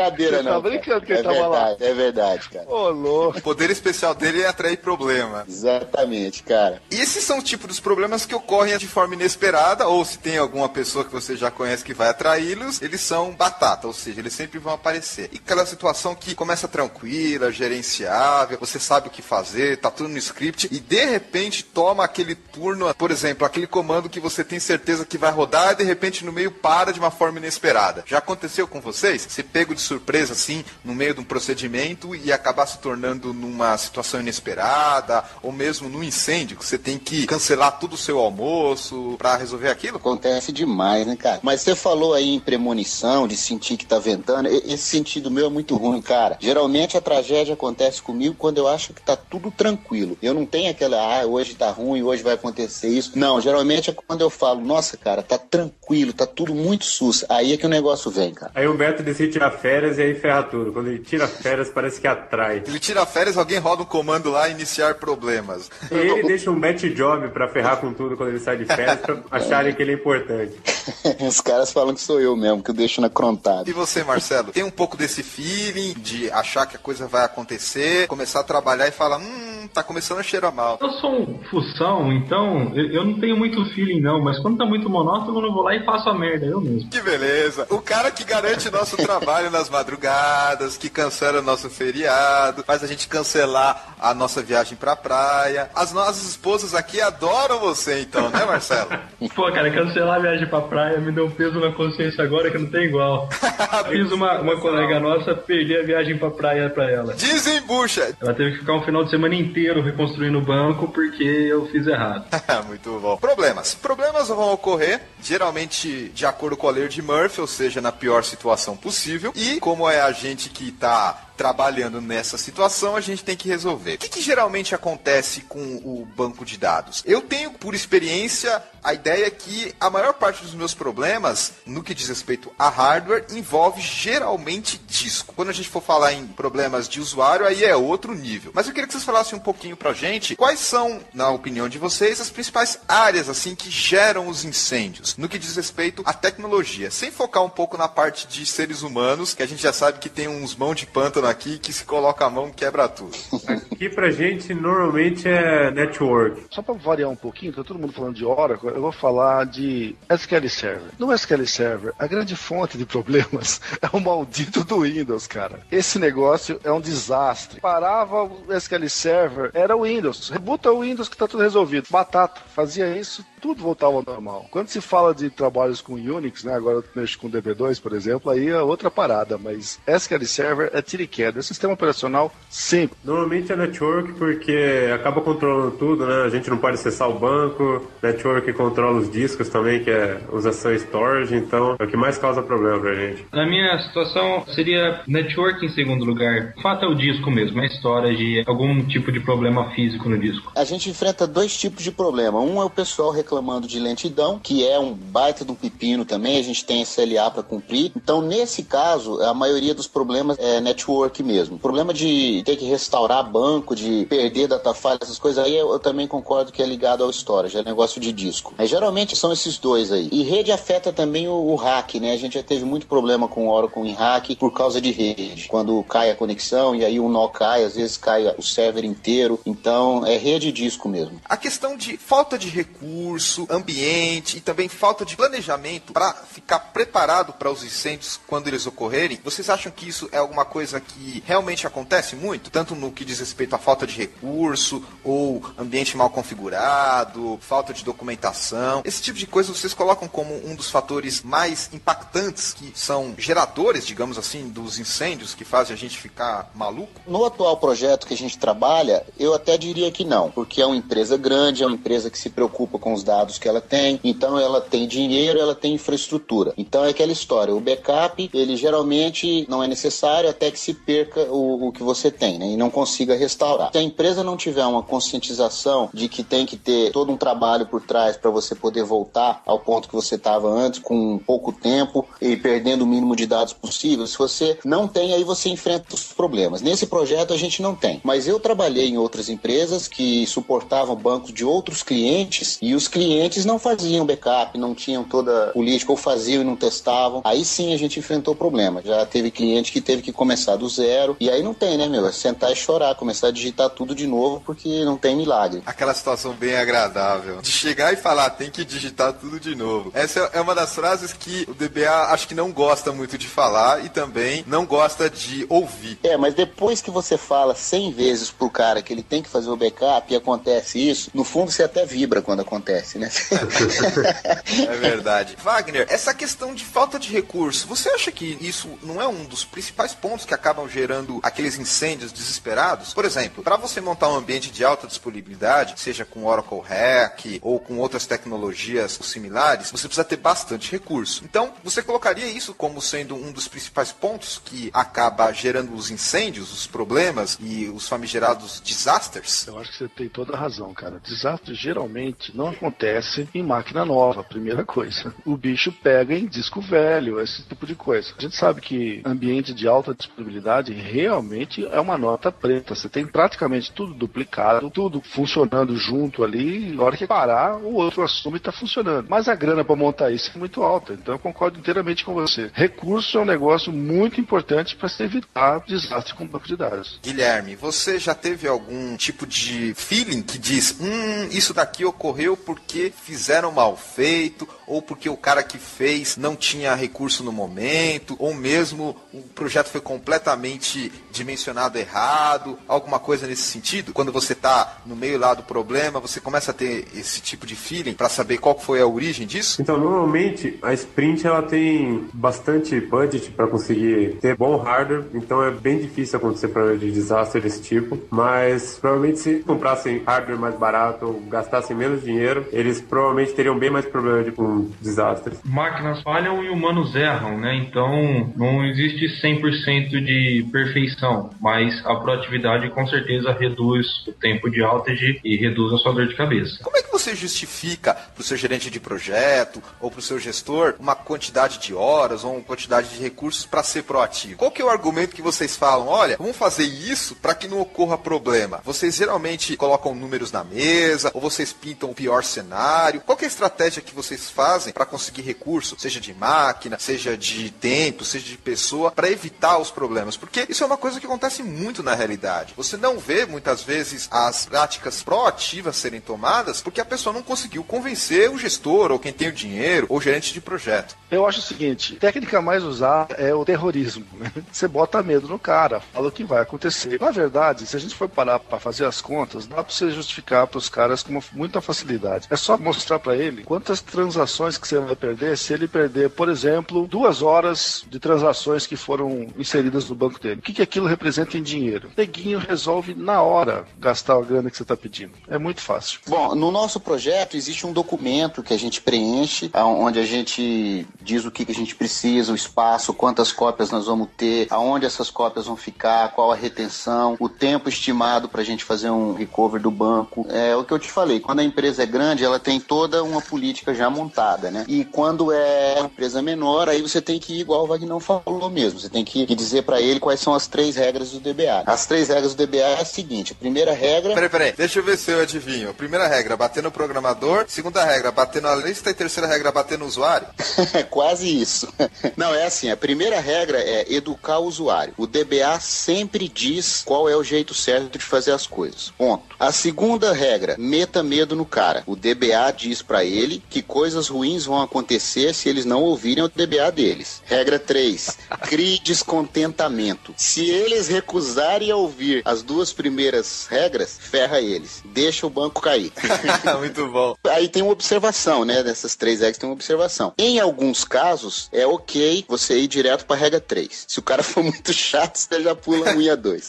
É brincadeira, Você tá não. cara. brincando que ele é tava lá. verdade, É verdade, cara. Ô, louco. O poder especial dele é atrair problema. Exatamente, cara. E esses são o tipo dos problemas que ocorrem de forma inesperada, ou se tem alguma pessoa que você já conhece que vai atraí-los, eles são batata, ou seja, eles sempre vão aparecer. E aquela situação que começa tranquila, gerenciável, você sabe o que fazer, tá tudo no script, e de repente toma aquele turno, por exemplo, aquele comando que você tem certeza que vai rodar e de repente no meio para de uma forma inesperada. Já aconteceu com vocês? Você pego de surpresa assim, no meio de um procedimento e acabar se tornando numa situação inesperada, ou mesmo num incêndio, que você tem que cancelar todo o seu almoço pra resolver aquilo? Acontece demais, né, cara? Mas você falou aí em premonição, de sentir que tá ventando. Esse sentido meu é muito ruim, cara. Geralmente a tragédia acontece comigo quando eu acho que tá tudo tranquilo. Eu não tenho aquela, ah, hoje tá ruim, hoje vai acontecer isso. Não, geralmente é quando eu falo, nossa, cara, tá tranquilo, tá tudo muito sus. Aí é que o negócio vem, cara. Aí o Humberto decide tirar férias e aí ferra tudo. Quando ele tira férias, parece que atrai. Ele tira férias, alguém roda um comando lá iniciar problemas. E ele deixa um bet job pra ferrar com tudo quando ele sai de férias pra acharem que ele é importante. Os caras falam que sou eu mesmo, que eu deixo na crontada. E você, Marcelo, tem um pouco desse feeling de achar que a coisa vai acontecer, começar a trabalhar e falar, hum, tá começando a cheirar mal. Eu sou um fução, então eu, eu não tenho muito feeling não, mas quando tá muito monótono, eu vou lá e faço a merda, eu mesmo. Que beleza. O cara que garante nosso trabalho nas madrugadas, que cancela nosso feriado, faz a gente cancelar a nossa viagem pra praia. As nossas esposas aqui adoram você então, né, Marcelo? Pô, cara, cancelar a viagem pra praia me deu um peso na consciência agora que não tem igual. Fiz uma, uma colega nossa perder a viagem pra praia pra ela. Desembucha! Ela teve que ficar um final de semana inteiro reconstruindo o banco porque eu fiz errado. Muito bom. Problemas. Problemas vão ocorrer, geralmente de acordo com a lei de Murphy, ou seja, na pior situação possível. E como é a gente que tá trabalhando nessa situação, a gente tem que resolver. O que, que, geralmente acontece com o banco de dados? Eu tenho, por experiência, a ideia que a maior parte dos meus problemas, no que diz respeito a hardware, envolve geralmente disco. Quando a gente for falar em problemas de usuário, aí é outro nível. Mas eu queria que vocês falassem um pouquinho pra gente quais são, na opinião de vocês, as principais áreas assim que geram os incêndios, no que diz respeito à tecnologia, sem focar um pouco na parte de seres humanos, que a gente já sabe que tem uns mão de pântano aqui que se coloca a mão quebra tudo. Aqui pra gente normalmente é network. Só pra variar um pouquinho, tá todo mundo falando de Oracle, eu vou falar de SQL Server. No SQL Server, a grande fonte de problemas é o maldito do Windows, cara. Esse negócio é um desastre. Parava o SQL Server, era o Windows. Rebuta o Windows que tá tudo resolvido. Batata, fazia isso, tudo voltava ao normal. Quando se fala de trabalhos com Unix, né, agora eu mexo com DB2, por exemplo, aí é outra parada, mas SQL Server é tiro e queda. É sistema operacional sempre. Normalmente é network porque acaba controlando tudo, né? A gente não pode acessar o banco, network controla os discos também, que é usação storage, então é o que mais causa problema pra gente. Na minha situação seria network em segundo lugar. O fato é o disco mesmo, é a história de algum tipo de problema físico no disco. A gente enfrenta dois tipos de problema. Um é o pessoal reclamando de lentidão, que é um baita do pepino também, a gente tem SLA para cumprir. Então, nesse caso, a maioria dos problemas é network mesmo. Problema de ter que restaurar banco, de perder data file, essas coisas aí, eu, também concordo que é ligado ao storage, é negócio de disco. Mas geralmente são esses dois aí. E rede afeta também o, o hack, né? A gente já teve muito problema com o Oracle em hack por causa de rede. Quando cai a conexão e aí o nó cai, às vezes cai o server inteiro. Então, é rede e disco mesmo. A questão de falta de recurso, ambiente e também falta de planejamento para ficar preparado para os incêndios quando eles ocorrerem, vocês acham que isso é alguma coisa que realmente acontece muito? Tanto no que diz respeito à falta de recurso ou ambiente mal configurado, falta de documentação. Esse tipo de coisa vocês colocam como um dos fatores mais impactantes que são geradores, digamos assim, dos incêndios que fazem a gente ficar maluco? No atual projeto que a gente trabalha, eu até diria que não, porque é uma empresa grande, é uma empresa que se preocupa com os dados que ela tem, então ela tem dinheiro, ela tem infraestrutura. Então é aquela história, o backup, ele geralmente não é necessário até que se perca o, o que você tem, né, e não consiga restaurar. Se a empresa não tiver uma conscientização de que tem que ter todo um trabalho por trás para você poder voltar ao ponto que você estava antes, com pouco tempo e perdendo o mínimo de dados possível, se você não tem, aí você enfrenta os problemas. Nesse projeto a gente não tem, mas eu trabalhei em outras empresas que suportavam bancos de outros clientes e os clientes não faziam backup, não tinham toda a política, ou faziam e não testavam. Aí sim a gente enfrentou problema. Já teve cliente que teve que começar do zero, e aí não tem, né, meu? É sentar e chorar, começar a digitar tudo de novo, porque não tem milagre. Aquela situação bem agradável. De chegar e falar, tem que digitar tudo de novo. Essa é uma das frases que o DBA acho que não gosta muito de falar e também não gosta de ouvir. É, mas depois que você fala 100 vezes pro cara que ele tem que fazer o backup e acontece isso, no fundo você até vibra quando acontece, né? é verdade. Wagner, essa questão de falta de recurso, você acha que isso não é um dos principais pontos que acabam gerando aqueles incêndios desesperados? Por exemplo, para você montar um ambiente de alta disponibilidade, seja com Oracle Hack ou com outras tecnologias similares, você precisa ter bastante recurso. Então, você colocaria isso como sendo um dos principais pontos que acaba gerando os incêndios, os problemas e os famigerados desastres? Eu acho que você tem toda a razão, cara. Desastres geralmente não acontecem acontece em máquina nova, primeira coisa. O bicho pega em disco velho, esse tipo de coisa. A gente sabe que ambiente de alta disponibilidade realmente é uma nota preta. Você tem praticamente tudo duplicado, tudo funcionando junto ali. Na hora que parar, o outro assume e está funcionando. Mas a grana para montar isso é muito alta. Então eu concordo inteiramente com você. Recurso é um negócio muito importante para se evitar desastre com banco de dados. Guilherme, você já teve algum tipo de feeling que diz: hum, isso daqui ocorreu porque fizeram mal feito, ou porque o cara que fez não tinha recurso no momento, ou mesmo o projeto foi completamente dimensionado errado, alguma coisa nesse sentido? Quando você está no meio lá do problema, você começa a ter esse tipo de feeling para saber qual foi a origem disso? Então, normalmente a sprint ela tem bastante budget para conseguir ter bom hardware, então é bem difícil acontecer problema de desastre desse tipo, mas provavelmente se comprassem hardware mais barato ou gastassem menos dinheiro, eles provavelmente teriam bem mais problema de desastres. Máquinas falham e humanos erram, né? Então não existe 100% de perfeição, mas a proatividade com certeza reduz o tempo de outage e reduz a sua dor de cabeça. Como é que você justifica para o seu gerente de projeto ou para o seu gestor uma quantidade de horas ou uma quantidade de recursos para ser proativo? Qual que é o argumento que vocês falam? Olha, vamos fazer isso para que não ocorra problema. Vocês geralmente colocam números na mesa ou vocês pintam o pior cenário? Qual é a estratégia que vocês fazem para conseguir recurso, seja de máquina, seja de tempo, seja de pessoa, para evitar os problemas? Porque isso é uma coisa que acontece muito na realidade. Você não vê muitas vezes as práticas proativas serem tomadas porque a pessoa não conseguiu convencer o gestor ou quem tem o dinheiro ou o gerente de projeto. Eu acho o seguinte: a técnica mais usada é o terrorismo. Né? Você bota medo no cara, fala o que vai acontecer. Na verdade, se a gente for parar para fazer as contas, dá para você justificar para os caras com muita facilidade. É só mostrar para ele quantas transações que você vai perder se ele perder, por exemplo, duas horas de transações que foram inseridas no banco dele. O que, que aquilo representa em dinheiro? O neguinho resolve na hora gastar a grana que você está pedindo. É muito fácil. Bom, no nosso projeto existe um documento que a gente preenche, onde a gente diz o que, que a gente precisa, o espaço, quantas cópias nós vamos ter, aonde essas cópias vão ficar, qual a retenção, o tempo estimado para a gente fazer um recover do banco. É o que eu te falei, quando a empresa é grande, ela tem toda uma política já montada, né? E quando é uma empresa menor, aí você tem que ir igual o Wagner falou mesmo, você tem que dizer para ele quais são as três regras do DBA. As três regras do DBA é a seguinte, a primeira regra... Peraí, peraí, deixa eu ver se eu adivinho. Primeira regra, bater no programador. Segunda regra, bater na lista. E terceira regra, bater no usuário. Quase isso. Não, é assim, a primeira regra é educar o usuário. O DBA sempre diz qual é o jeito certo de fazer as coisas. Ponto. A segunda regra, meta medo no cara. O DBA diz para ele que coisas ruins vão acontecer se eles não ouvirem o DBA deles. Regra 3, crie descontentamento. Se eles recusarem a ouvir as duas primeiras regras, ferra eles. Deixa o banco cair. Muito bom. Aí tem uma observação, né? Dessas três regras tem uma observação. Em alguns casos, é ok você ir direto pra regra 3. Se o cara for muito chato, você já pula a unha 2.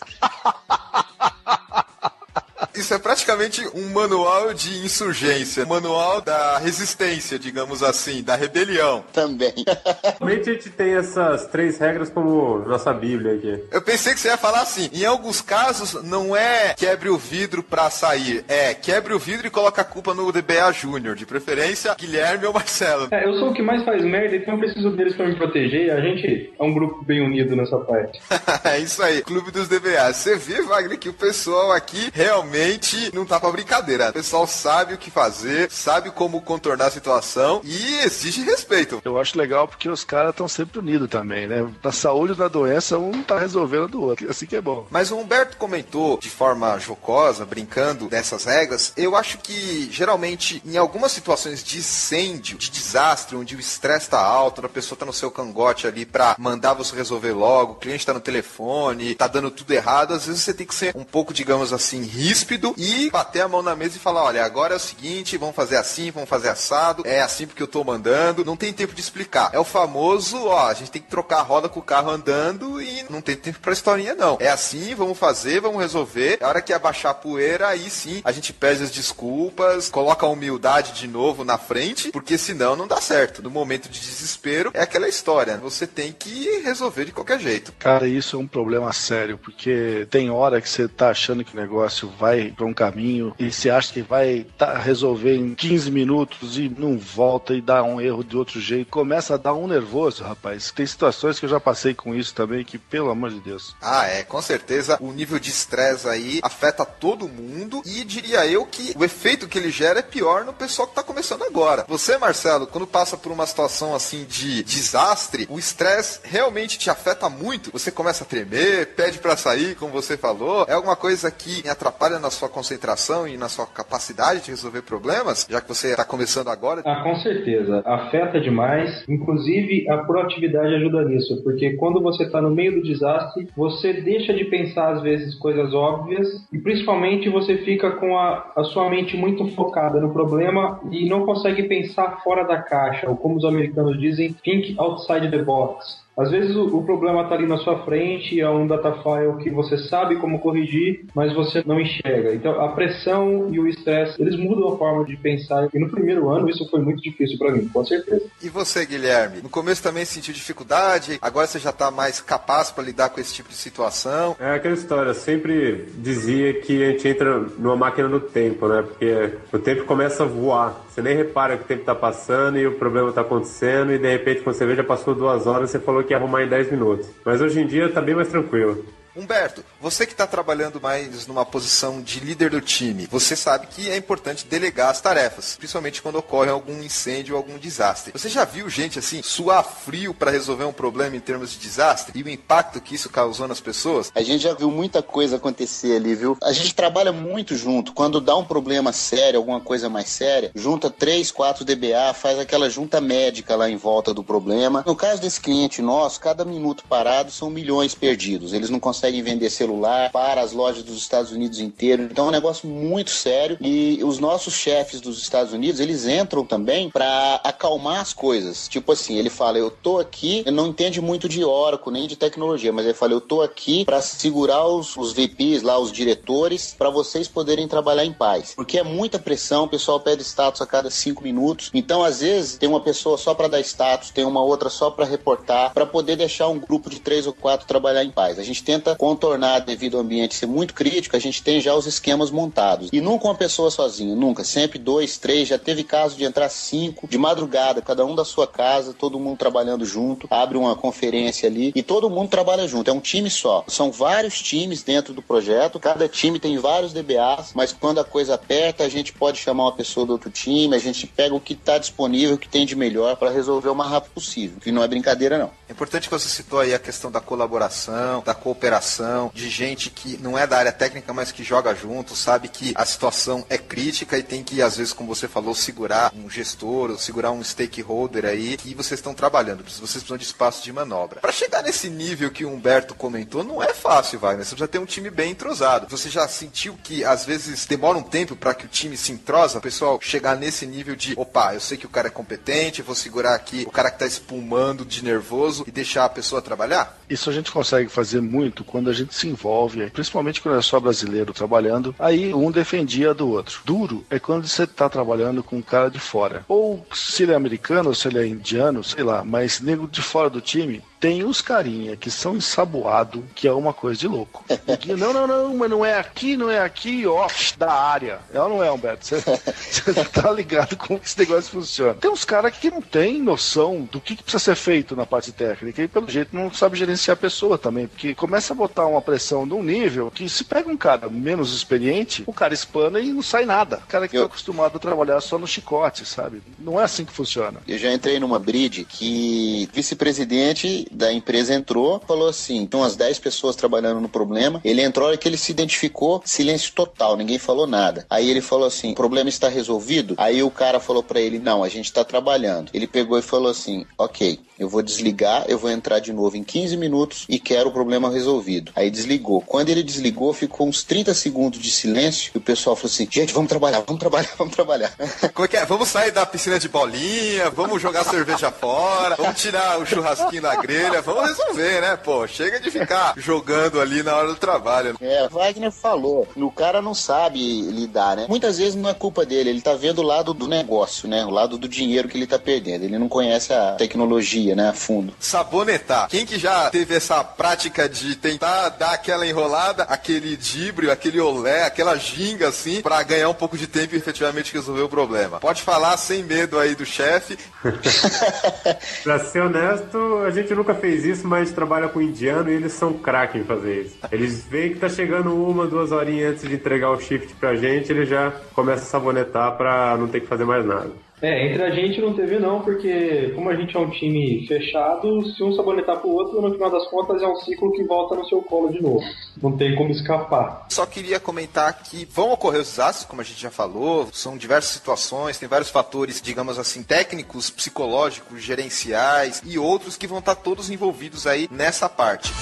Isso é praticamente um manual de insurgência, manual da resistência, digamos assim, da rebelião. Também. Realmente a gente tem essas três regras como nossa Bíblia aqui. Eu pensei que você ia falar assim, em alguns casos não é quebre o vidro pra sair, é quebre o vidro e coloca a culpa no DBA Júnior, de preferência Guilherme ou Marcelo. É, eu sou o que mais faz merda, então eu preciso deles pra me proteger. A gente é um grupo bem unido nessa parte. é isso aí, Clube dos DBA. Você vê, Wagner, que o pessoal aqui realmente não tá pra brincadeira. O pessoal sabe o que fazer, sabe como contornar a situação e exige respeito. Eu acho legal porque os caras estão sempre unidos também, né? Na saúde ou na doença, um tá resolvendo do outro. Assim que é bom. Mas o Humberto comentou de forma jocosa, brincando dessas regras. Eu acho que geralmente em algumas situações de incêndio, de desastre, onde o estresse tá alto, a pessoa tá no seu cangote ali pra mandar você resolver logo, o cliente tá no telefone, tá dando tudo errado, às vezes você tem que ser um pouco, digamos assim, ríspido e bater a mão na mesa e falar: olha, agora é o seguinte, vamos fazer assim, vamos fazer assado, é assim porque eu tô mandando. Não tem tempo de explicar. É o famoso, ó, a gente tem que trocar a roda com o carro andando e não tem tempo pra historinha, não. É assim, vamos fazer, vamos resolver. A hora que abaixar a poeira, aí sim a gente pede as desculpas, coloca a humildade de novo na frente, porque senão não dá certo. No momento de desespero, é aquela história. Você tem que resolver de qualquer jeito. Cara, isso é um problema sério, porque tem hora que você tá achando que o negócio vai para um caminho e você acha que vai tá, resolver em 15 minutos e não volta e dá um erro de outro jeito. Começa a dar um nervoso, rapaz. Tem situações que eu já passei com isso também, que pelo amor de Deus. Ah, é, com certeza o nível de estresse aí afeta todo mundo e diria eu que o efeito que ele gera é pior no pessoal que tá começando agora. Você, Marcelo, quando passa por uma situação assim de desastre, o estresse realmente te afeta muito. Você começa a tremer, pede para sair, como você falou. É alguma coisa que atrapalha na sua concentração e na sua capacidade de resolver problemas, já que você está começando agora? Ah, com certeza. Afeta demais. Inclusive, a proatividade ajuda nisso, porque quando você está no meio do desastre, você deixa de pensar às vezes coisas óbvias e principalmente você fica com a, a sua mente muito focada no problema e não consegue pensar fora da caixa, ou como os americanos dizem, think outside the box. Às vezes o, o problema está ali na sua frente, é um data file que você sabe como corrigir, mas você não enxerga. Então a pressão e o estresse, eles mudam a forma de pensar. E no primeiro ano isso foi muito difícil para mim, com certeza. E você, Guilherme? No começo também sentiu dificuldade, agora você já está mais capaz para lidar com esse tipo de situação? É aquela história, eu sempre dizia que a gente entra numa máquina do tempo, né? Porque o tempo começa a voar. Você nem repara que o tempo está passando e o problema está acontecendo, e de repente, quando você vê, já passou duas horas, você falou que arrumar em 10 minutos. Mas hoje em dia está bem mais tranquilo. Humberto, você que está trabalhando mais numa posição de líder do time, você sabe que é importante delegar as tarefas, principalmente quando ocorre algum incêndio ou algum desastre. Você já viu gente assim suar frio para resolver um problema em termos de desastre e o impacto que isso causou nas pessoas? A gente já viu muita coisa acontecer ali, viu? A gente trabalha muito junto. Quando dá um problema sério, alguma coisa mais séria, junta três, quatro DBA, faz aquela junta médica lá em volta do problema. No caso desse cliente nosso, cada minuto parado são milhões perdidos. Eles não conseguem conseguem vender celular para as lojas dos Estados Unidos inteiro. Então é um negócio muito sério e os nossos chefes dos Estados Unidos, eles entram também para acalmar as coisas. Tipo assim, ele fala, eu tô aqui, eu não entende muito de Oracle nem de tecnologia, mas ele fala, eu tô aqui para segurar os, os VPs lá, os diretores, para vocês poderem trabalhar em paz. Porque é muita pressão, o pessoal pede status a cada cinco minutos. Então, às vezes, tem uma pessoa só para dar status, tem uma outra só para reportar, para poder deixar um grupo de três ou quatro trabalhar em paz. A gente tenta contornar devido ao ambiente ser muito crítico, a gente tem já os esquemas montados. E nunca uma pessoa sozinha, nunca. Sempre dois, três, já teve caso de entrar cinco de madrugada, cada um da sua casa, todo mundo trabalhando junto, abre uma conferência ali e todo mundo trabalha junto. É um time só. São vários times dentro do projeto, cada time tem vários DBAs, mas quando a coisa aperta, a gente pode chamar uma pessoa do outro time, a gente pega o que está disponível, o que tem de melhor para resolver o mais rápido possível, que não é brincadeira não. É importante que você citou aí a questão da colaboração, da cooperação de gente que não é da área técnica, mas que joga junto, sabe que a situação é crítica e tem que, às vezes, como você falou, segurar um gestor ou segurar um stakeholder aí que vocês estão trabalhando. Vocês precisam de espaço de manobra. Para chegar nesse nível que o Humberto comentou, não é fácil, vai, Você precisa ter um time bem entrosado. Você já sentiu que, às vezes, demora um tempo para que o time se entrosa, pessoal chegar nesse nível de, opa, eu sei que o cara é competente, vou segurar aqui o cara que tá espumando de nervoso e deixar a pessoa trabalhar? Isso a gente consegue fazer muito quando a gente se envolve, principalmente quando é só brasileiro trabalhando, aí um defendia do outro. Duro é quando você está trabalhando com um cara de fora. Ou se ele é americano, ou se ele é indiano, sei lá, mas nego de fora do time, tem os carinha que são ensaboados, que é uma coisa de louco. Que, não, não, não, mas não é aqui, não é aqui, ó, da área. Ela não é, Humberto. Você, você tá ligado como esse negócio funciona. Tem uns caras que não tem noção do que, que, precisa ser feito na parte técnica e, pelo jeito, não sabe gerenciar a pessoa também, porque começa a botar uma pressão num nível que se pega um cara menos experiente, o cara espana e não sai nada. O cara que tá Eu... tá acostumado a trabalhar só no chicote, sabe? Não é assim que funciona. Eu já entrei numa bridge que vice-presidente da empresa entrou, falou assim: então umas 10 pessoas trabalhando no problema. Ele entrou, e que ele se identificou, silêncio total, ninguém falou nada. Aí ele falou assim: o problema está resolvido? Aí o cara falou para ele: não, a gente está trabalhando. Ele pegou e falou assim: ok, eu vou desligar, eu vou entrar de novo em 15 minutos e quero o problema resolvido. Aí desligou. Quando ele desligou, ficou uns 30 segundos de silêncio e o pessoal falou assim: gente, vamos trabalhar, vamos trabalhar, vamos trabalhar. Como é que é? Vamos sair da piscina de bolinha, vamos jogar cerveja fora, vamos tirar o churrasquinho da grelha orelha, vamos resolver, né? Pô, chega de ficar jogando ali na hora do trabalho. É, Wagner falou, o cara não sabe lidar, né? Muitas vezes não é culpa dele, ele tá vendo o lado do negócio, né? O lado do dinheiro que ele tá perdendo. Ele não conhece a tecnologia, né, a fundo. Sabonetar. Quem que já teve essa prática de tentar dar aquela enrolada, aquele díbrio, aquele olé, aquela ginga assim, para ganhar um pouco de tempo e efetivamente resolver o problema? Pode falar sem medo aí do chefe. pra ser honesto, a gente nunca fez isso, mas trabalha com indiano e eles são craque em fazer isso. Eles veem que tá chegando uma, duas horinhas antes de entregar o shift pra gente, ele já começa a sabonetar pra não ter que fazer mais nada. É, entre a gente não teve não, porque como a gente é um time fechado, se um sabonetar pro outro, no final das contas é um ciclo que volta no seu colo de novo. Não tem como escapar. Só queria comentar que vão ocorrer os desastres, como a gente já falou, são diversas situações, tem vários fatores, digamos assim, técnicos, psicológicos, gerenciais e outros que vão estar todos envolvidos aí nessa parte.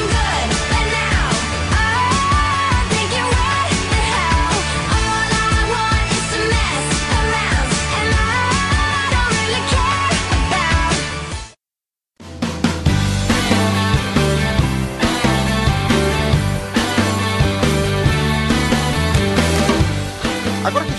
Agora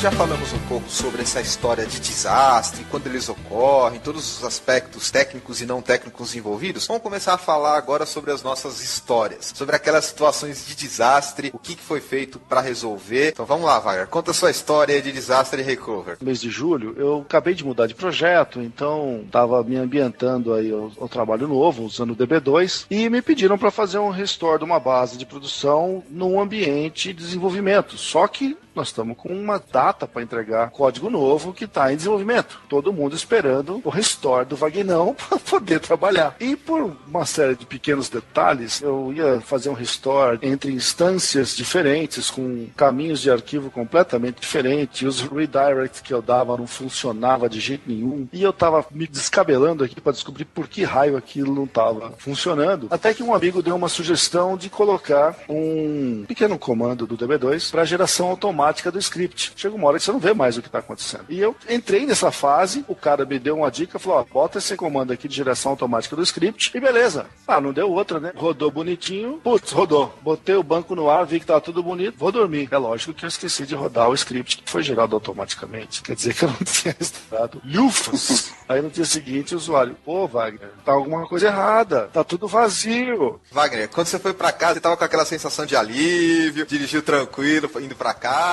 já falamos um pouco sobre essa história de desastre, quando eles ocorrem, todos os aspectos técnicos e não técnicos envolvidos, vamos começar a falar agora sobre as nossas histórias, sobre aquelas situações de desastre, o que, foi feito para resolver. Então vamos lá, Wagner, conta a sua história de desastre e recover. No mês de julho, eu acabei de mudar de projeto, então estava me ambientando aí ao, ao, trabalho novo, usando o DB2, e me pediram para fazer um restore de uma base de produção num ambiente de desenvolvimento. Só que nós estamos com uma data para entregar código novo que está em desenvolvimento. Todo mundo esperando o restore do Vagnão para poder trabalhar. E por uma série de pequenos detalhes, eu ia fazer um restore entre instâncias diferentes, com caminhos de arquivo completamente diferentes. Os redirects que eu dava não funcionava de jeito nenhum. E eu estava me descabelando aqui para descobrir por que raio aquilo não estava funcionando. Até que um amigo deu uma sugestão de colocar um pequeno comando do DB2 para geração automática automática do script. Chega uma hora que você não vê mais o que está acontecendo. E eu entrei nessa fase, o cara me deu uma dica, falou: ó, bota esse comando aqui de geração automática do script e beleza. Ah, não deu outra, né? Rodou bonitinho, putz, rodou. Botei o banco no ar, vi que tava tudo bonito, vou dormir. É lógico que eu esqueci de rodar o script que foi gerado automaticamente. Quer dizer que eu não tinha estado lufas. Aí no dia seguinte o usuário, pô, Wagner, tá alguma coisa errada, tá tudo vazio. Wagner, quando você foi para casa, você tava com aquela sensação de alívio, dirigiu tranquilo, indo para casa,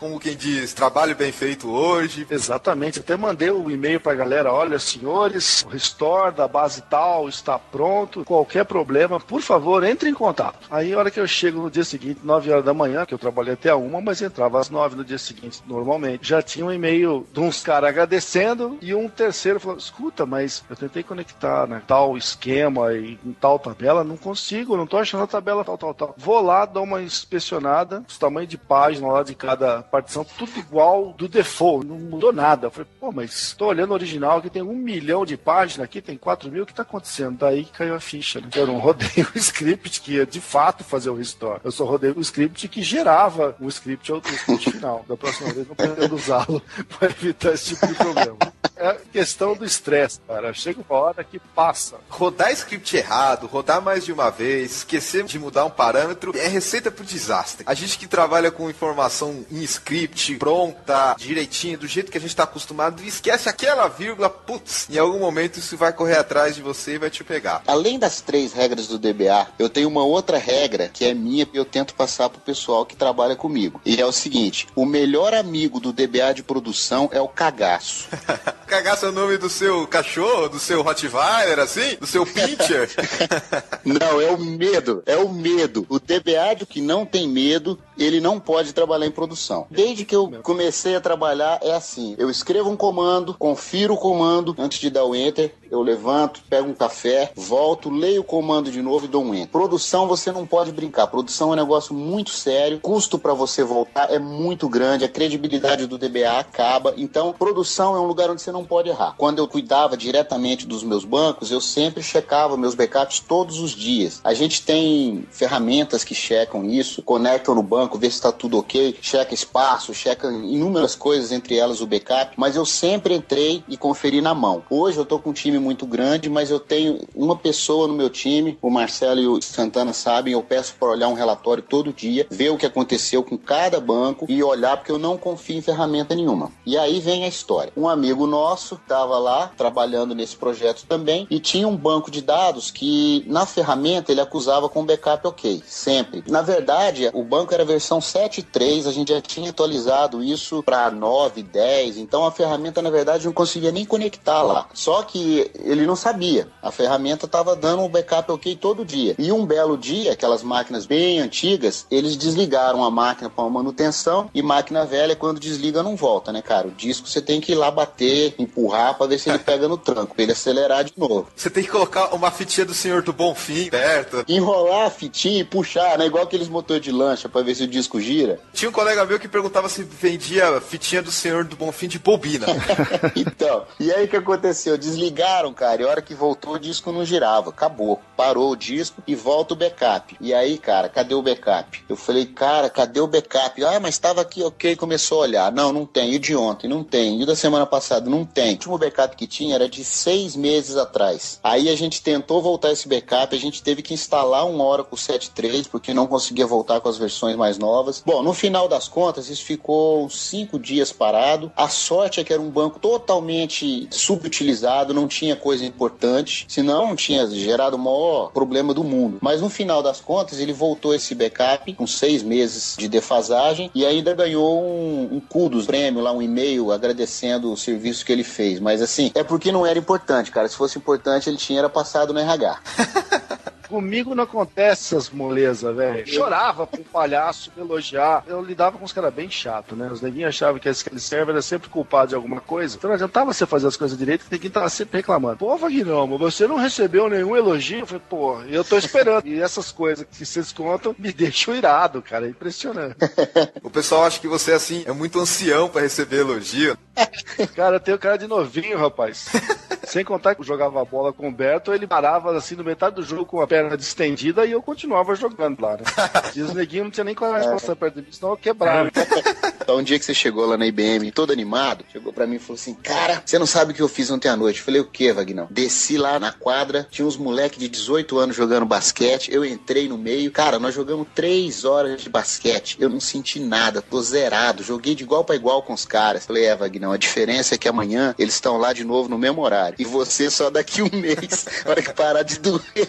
como quem diz, trabalho bem feito hoje. Exatamente, até mandei o um e-mail pra galera, olha, senhores, o restore da base tal está pronto, qualquer problema, por favor, entre em contato. Aí a hora que eu chego no dia seguinte, 9 horas da manhã, que eu trabalhei até a uma, mas entrava às 9 no dia seguinte, normalmente, já tinha um e-mail de uns caras agradecendo e um terceiro falou: escuta, mas eu tentei conectar né, tal esquema e tal tabela, não consigo, não tô achando a tabela tal, tal, tal. Vou lá, dou uma inspecionada, os tamanhos de página lá de cada partição, tudo igual do default, não mudou nada. Eu falei, pô, mas tô olhando o original aqui, tem um milhão de páginas, aqui tem quatro mil, o que tá acontecendo? Daí caiu a ficha, né? Eu não rodei o script que ia de fato fazer o restore. Eu só rodei o script que gerava o script, o script final. Da próxima vez não pretendo usá-lo para evitar esse tipo de problema. É questão do estresse, cara. Chega uma hora que passa. Rodar script errado, rodar mais de uma vez, esquecer de mudar um parâmetro, é receita pro desastre. A gente que trabalha com informação em script, pronta, direitinho, do jeito que a gente tá acostumado, esquece aquela vírgula, putz, em algum momento isso vai correr atrás de você e vai te pegar. Além das três regras do DBA, eu tenho uma outra regra que é minha e eu tento passar pro pessoal que trabalha comigo. E é o seguinte: o melhor amigo do DBA de produção é o cagaço. Cagaço é o nome do seu cachorro, do seu Rottweiler, assim? Do seu pincher? não, é o medo. É o medo. O DBA que não tem medo, ele não pode trabalhar em produção. Desde que eu comecei a trabalhar, é assim: eu escrevo um comando, confiro o comando antes de dar o enter, eu levanto, pego um café, volto, leio o comando de novo e dou um enter. Produção você não pode brincar. Produção é um negócio muito sério, custo para você voltar é muito grande, a credibilidade do DBA acaba. Então, produção é um lugar onde você não pode errar. Quando eu cuidava diretamente dos meus bancos, eu sempre checava meus backups todos os dias. A gente tem ferramentas que checam isso, conectam no banco, vê se está tudo ok, checa espaço, checa inúmeras coisas, entre elas o backup, mas eu sempre entrei e conferi na mão. Hoje eu tô com um time muito grande, mas eu tenho uma pessoa no meu time, o Marcelo e o Santana sabem, eu peço para olhar um relatório todo dia, ver o que aconteceu com cada banco e olhar porque eu não confio em ferramenta nenhuma. E aí vem a história. Um amigo nosso estava lá trabalhando nesse projeto também e tinha um banco de dados que na ferramenta ele acusava com backup ok, sempre. Na verdade, o banco era versão 7.3, a gente já tinha atualizado isso para 9, 10, então a ferramenta na verdade não conseguia nem conectar lá. Só que ele não sabia. A ferramenta estava dando um backup ok todo dia. E um belo dia, aquelas máquinas bem antigas, eles desligaram a máquina para uma manutenção e máquina velha quando desliga não volta, né, cara? O disco você tem que ir lá bater, empurrar para ver se ele pega no tranco, para ele acelerar de novo. Você tem que colocar uma fitinha do Senhor do Bonfim perto. Enrolar a fitinha e puxar, né? Igual aqueles motores de lancha para ver se o disco gira. Tinha um colega meu que perguntava se vendia fitinha do Senhor do Bonfim de bobina. então, e aí o que aconteceu? Cara, e a hora que voltou o disco não girava. Acabou. Parou o disco e volta o backup. E aí, cara, cadê o backup? Eu falei, cara, cadê o backup? Ah, mas estava aqui, ok. Começou a olhar. Não, não tem. E de ontem? Não tem. E da semana passada? Não tem. O último backup que tinha era de seis meses atrás. Aí a gente tentou voltar esse backup, a gente teve que instalar um Oracle 7.3, porque não conseguia voltar com as versões mais novas. Bom, no final das contas, isso ficou cinco dias parado. A sorte é que era um banco totalmente subutilizado, não tinha coisa importante, senão tinha gerado o maior problema do mundo. Mas no final das contas, ele voltou esse backup com seis meses de defasagem e ainda ganhou um, um kudos, prêmio lá, um e-mail agradecendo o serviço que ele fez. Mas assim, é porque não era importante, cara. Se fosse importante, ele tinha era passado no RH. Comigo não acontece essas molezas, velho. Chorava pro palhaço me elogiar. Eu lidava com os caras bem chato, né? Os neguinhos achavam que aquele server era sempre culpado de alguma coisa. Então não adiantava você fazer as coisas direito, que ninguém tava sempre reclamando. Pô, Vagnão, você não recebeu nenhum elogio? Eu falei, pô, eu tô esperando. e essas coisas que vocês contam me deixam irado, cara. É impressionante. o pessoal acha que você, assim, é muito ancião para receber elogio. cara, eu tenho cara de novinho, rapaz. Sem contar que eu jogava bola com o Beto, ele parava assim no metade do jogo com a perna distendida e eu continuava jogando lá, né? E os neguinhos não tinha nem coragem de passar perto de mim, senão eu quebrava. Então, um dia que você chegou lá na IBM, todo animado, chegou pra mim e falou assim: Cara, você não sabe o que eu fiz ontem à noite? Eu falei: O que, Vagnão? Desci lá na quadra, tinha uns moleques de 18 anos jogando basquete, eu entrei no meio. Cara, nós jogamos 3 horas de basquete. Eu não senti nada, tô zerado. Joguei de igual para igual com os caras. Falei: É, Vagnão, a diferença é que amanhã eles estão lá de novo no mesmo horário. E você só daqui um mês, na hora que parar de doer.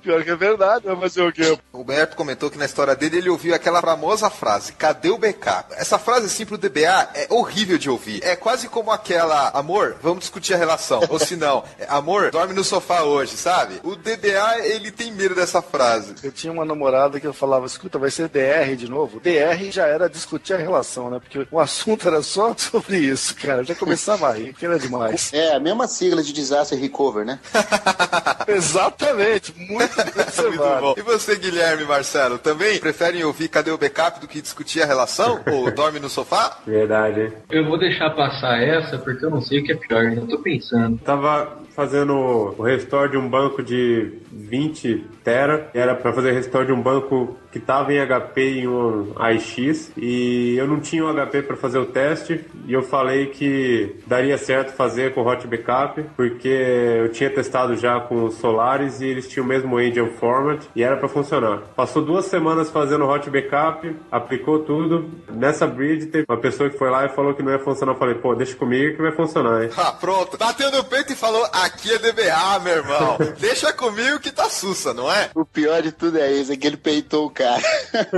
pior que é verdade, vai fazer o quê? O Roberto comentou que na história dele ele ouviu aquela famosa frase: cadê o backup? Essa frase assim pro DBA é horrível de ouvir. É quase como aquela: amor, vamos discutir a relação. Ou se não, é, amor, dorme no sofá hoje, sabe? O DBA ele tem medo dessa frase. Eu tinha uma namorada que eu falava: escuta, vai ser DR de novo. DR já era discutir a relação, né? Porque o assunto era só sobre isso, cara. Eu já começava a rir, que era demais. É, a mesma sigla de disaster recover, né? Exatamente. Muito muito bom. E você, Guilherme Marcelo, também preferem ouvir Cadê o Backup do que discutir a relação? ou dorme no sofá? Verdade. Eu vou deixar passar essa porque eu não sei o que é pior, ainda tô pensando. Tava fazendo o restore de um banco de 20 tera, era para fazer restore de um banco que estava em HP em um AIX e eu não tinha um HP para fazer o teste e eu falei que daria certo fazer com o Hot Backup porque eu tinha testado já com os Solaris e eles tinham o mesmo engine format e era para funcionar. Passou duas semanas fazendo Hot Backup, aplicou tudo. Nessa bridge teve uma pessoa que foi lá e falou que não ia funcionar. Eu falei, pô, deixa comigo que vai funcionar, hein? Ah, pronto. Bateu no peito e falou, aqui é DBA, meu irmão. deixa comigo que tá sussa, não é? O pior de tudo é isso, é que ele peitou o cara.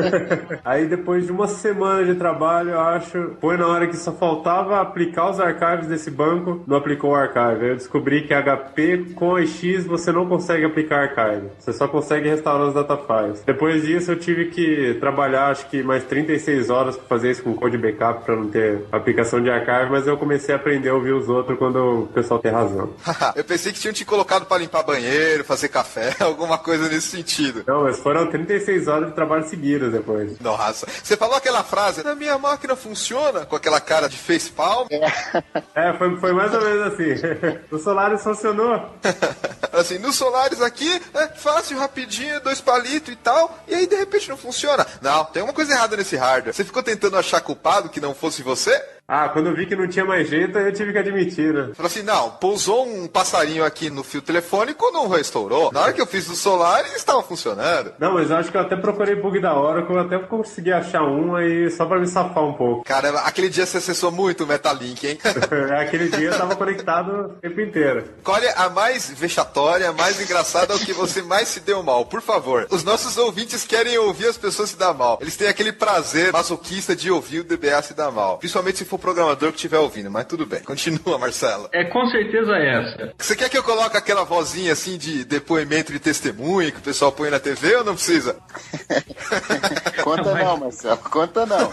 Aí depois de uma semana de trabalho, eu acho, foi na hora que só faltava aplicar os archives desse banco, não aplicou o archive. Aí eu descobri que HP com X você não consegue aplicar archive. Você só consegue restaurar os data files. Depois disso eu tive que trabalhar acho que mais 36 horas para fazer isso com code backup para não ter aplicação de archive, mas eu comecei a aprender a ouvir os outros quando o pessoal tem razão. Eu pensei que tinham te colocado para limpar banheiro, fazer café, alguma coisa nesse sentido. Não, mas foram 36 horas de trabalho seguidas depois. Nossa, você falou aquela frase, na minha máquina funciona, com aquela cara de facepalm. É, foi, foi mais ou menos assim. O Solaris funcionou. assim, no Solaris aqui, é fácil, rapidinho, dois palitos e tal, e aí de repente não funciona. Não, tem uma coisa errada nesse hardware. Você ficou tentando achar culpado que não fosse você? Ah, quando eu vi que não tinha mais jeito, eu tive que admitir, né? Falou assim, não, pousou um passarinho aqui no fio telefônico, não restaurou. Na hora que eu fiz o solar, estava funcionando. Não, mas eu acho que eu até procurei bug da Oracle, eu até consegui achar um aí só pra me safar um pouco. Cara, aquele dia você acessou muito o Metalink, hein? Aquele dia eu tava conectado o tempo inteiro. Qual é a mais vexatória, a mais engraçada, o que você mais se deu mal? Por favor. Os nossos ouvintes querem ouvir as pessoas se dar mal. Eles têm aquele prazer masoquista de ouvir o DBA se dar mal. Principalmente se for programador que estiver ouvindo, mas tudo bem. Continua, Marcelo. É com certeza essa. Você quer que eu coloque aquela vozinha assim de depoimento de testemunho que o pessoal põe na TV ou não precisa? Conta não, Marcelo, conta não.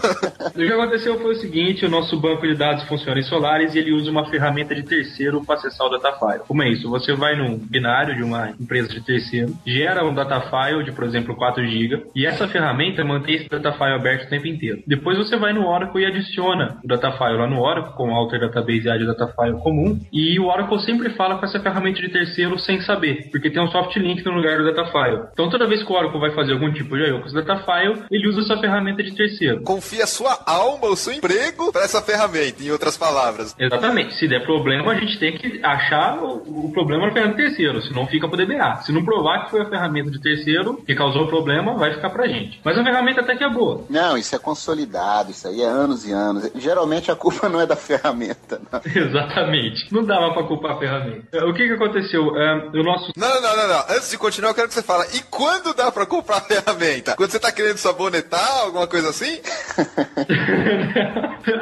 O que aconteceu foi o seguinte: o nosso banco de dados funciona em Solaris e ele usa uma ferramenta de terceiro para acessar o datafile. Como é isso? Você vai num binário de uma empresa de terceiro, gera um datafile de, por exemplo, 4 GB, e essa ferramenta mantém esse datafile aberto o tempo inteiro. Depois você vai no Oracle e adiciona o datafile lá no Oracle, com o Alter Database e Add Datafile comum, e o Oracle sempre fala com essa ferramenta de terceiro sem saber, porque tem um soft link no lugar do datafile. Então toda vez que o Oracle vai fazer algum tipo de I/O com esse datafile, ele usa essa ferramenta de terceiro. Confia sua alma, o seu emprego para essa ferramenta, em outras palavras. Exatamente. Se der problema, a gente tem que achar o, o problema na ferramenta de terceiro, senão fica pro DBA. Se não provar que foi a ferramenta de terceiro que causou o problema, vai ficar pra gente. Mas a ferramenta até que é boa. Não, isso é consolidado, isso aí é anos e anos. Geralmente a culpa não é da ferramenta, não. Exatamente. Não dava pra culpar a ferramenta. O que que aconteceu? É, o nosso Não, não, não, não. Antes de continuar, eu quero que você fale. E quando dá pra comprar a ferramenta? Quando você tá querendo sabonetar, alguma coisa assim?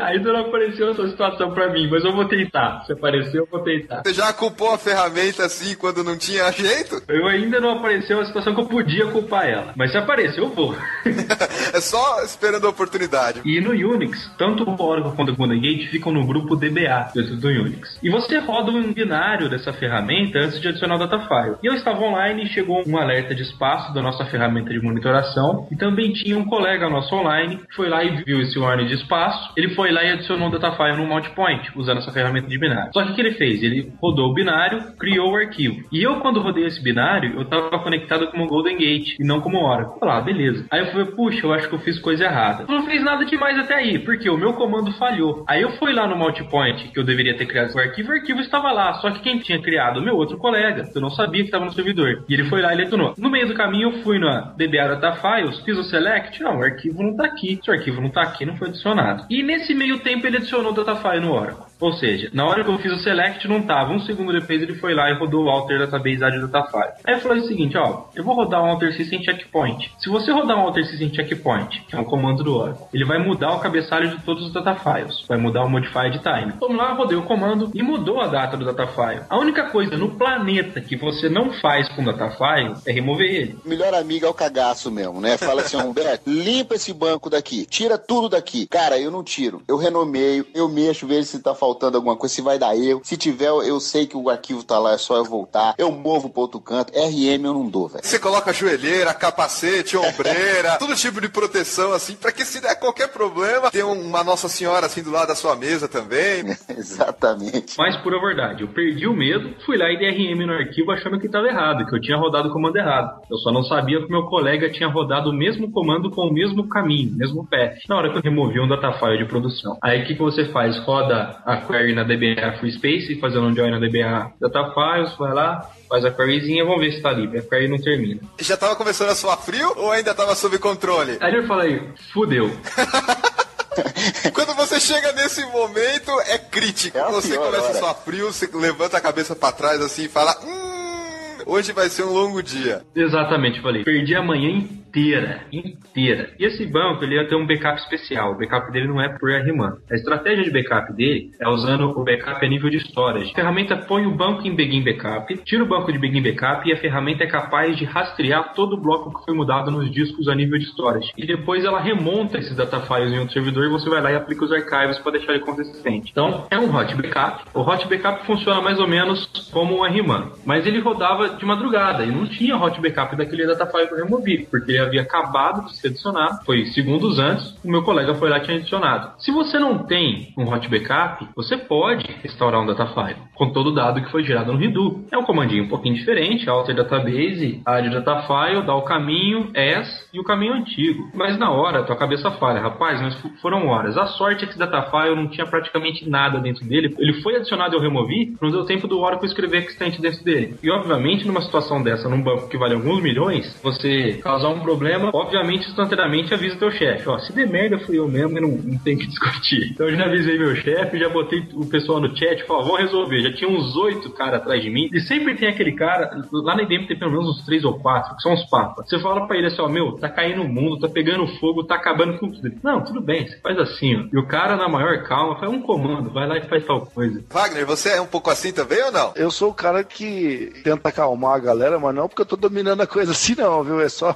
Ainda não apareceu essa situação pra mim, mas eu vou tentar. Se apareceu, eu vou tentar. Você já culpou a ferramenta assim quando não tinha jeito? Eu ainda não apareceu a situação que eu podia culpar ela. Mas se aparecer, eu vou. é só esperando a oportunidade. E no Unix, tanto o Oracle quanto o Golden Gate ficam no grupo DBA dentro do Unix. E você roda um binário dessa ferramenta antes de adicionar o datafile. E eu estava online e chegou um alerta de espaço da nossa ferramenta de monitoração. E também tinha um colega nosso online que foi lá e viu esse warning de espaço. Ele foi lá e adicionou o datafile no mount point, usando essa ferramenta de binário. Só que o que ele fez? Ele rodou o binário, criou o arquivo. E eu, quando rodei esse binário, eu estava conectado como Golden Gate e não como Oracle. Falei, ah, beleza. Aí eu falei, puxa, eu acho que eu fiz coisa errada. Eu não fiz nada demais até aí, porque o meu comando falhou. Aí eu fui lá no mount point, que eu deveria ter criado o arquivo, o arquivo estava lá. Só que quem tinha criado? Meu outro colega. Eu não sabia que estava no servidor. E ele foi lá e adicionou. No meio do caminho, eu fui na DBA Data Files, fiz o select. Não, o arquivo não tá aqui. Se o arquivo não tá aqui, não foi adicionado. E nesse meio tempo, ele adicionou o Datafile no Oracle. Ou seja, na hora que eu fiz o select não tava. Um segundo depois ele foi lá e rodou o alter database add datafile. Aí eu falei o seguinte, ó, eu vou rodar um alter system checkpoint. Se você rodar um alter system checkpoint, que é um comando do Oracle, ele vai mudar o cabeçalho de todos os datafiles. Vai mudar o modified time. Vamos lá, rodei o comando e mudou a data do datafile. A única coisa no planeta que você não faz com o datafile é remover ele. Melhor amigo é o cagaço mesmo, né? Fala assim, Humberto, limpa esse banco daqui, tira tudo daqui. Cara, eu não tiro. Eu renomeio, eu mexo, vejo se tá faltando alguma coisa, se vai dar erro. Se tiver, eu sei que o arquivo tá lá, é só eu voltar. Eu movo pro outro canto. RM eu não dou, velho. Você coloca joelheira, capacete, ombreira, todo tipo de proteção, assim, pra que se der qualquer problema, tem uma Nossa Senhora assim do lado da sua mesa também. Exatamente. Mas pura verdade, eu perdi o medo, fui lá e dei RM no arquivo achando que estava errado, que eu tinha rodado o comando errado. Eu só não sabia que o meu colega tinha rodado o mesmo comando com o mesmo caminho, mesmo path, na hora que eu removi um datafile de produção. Aí o que, que você faz? Roda a query na DBA Free Space, fazendo um join na DBA Datafiles, vai lá, faz a queryzinha, vamos ver se tá livre. A query não termina. Já tava começando a suar frio ou ainda tava sob controle? Aí eu falei, fudeu. Quando você chega nesse momento, é crítico. É você pior começa a suar frio, você levanta a cabeça pra trás assim e fala: Hum, hoje vai ser um longo dia. Exatamente, falei. Perdi a manhã inteira, inteira. E esse banco, ele ia ter um backup especial. O backup dele não é por RMAN. A estratégia de backup dele é usando o backup a nível de storage. A ferramenta põe o banco em Begin Backup, tira o banco de Begin Backup e a ferramenta é capaz de rastrear todo o bloco que foi mudado nos discos a nível de storage. E depois ela remonta esses datafiles em outro servidor e você vai lá e aplica os arquivos para deixar ele consistente. Então, é um hot backup. O hot backup funciona mais ou menos como um RMAN, mas ele rodava de madrugada e não tinha hot backup daquele datafile que eu removi, porque havia acabado de ser adicionado, foi segundos antes, o meu colega foi lá e tinha adicionado. Se você não tem um hot backup, você pode restaurar um data file com todo o dado que foi gerado no Redo. É um comandinho um pouquinho diferente, alter database, add data file, dá o caminho as e o caminho antigo. Mas na hora, tua cabeça falha, rapaz, mas foram horas. A sorte é que esse data file não tinha praticamente nada dentro dele. Ele foi adicionado e eu removi, não deu tempo do Oracle escrever extent dentro dele. E obviamente, numa situação dessa, num banco que vale alguns milhões, você causar um problema, obviamente, instantaneamente avisa teu chefe. Ó, se der merda, fui eu mesmo e não, não tem que discutir. Então eu já avisei meu chefe, já botei o pessoal no chat, falou, vou resolver. Já tinha uns oito caras atrás de mim. E sempre tem aquele cara, lá na IBM tem pelo menos uns três ou quatro, que são os papas. Você fala pra ele assim, ó, meu, tá caindo o mundo, tá pegando fogo, tá acabando com tudo. Não, tudo bem, você faz assim, ó. E o cara, na maior calma, faz um comando, vai lá e faz tal coisa. Wagner, você é um pouco assim também ou não? Eu sou o cara que tenta acalmar a galera, mas não porque eu tô dominando a coisa assim, não, viu? É só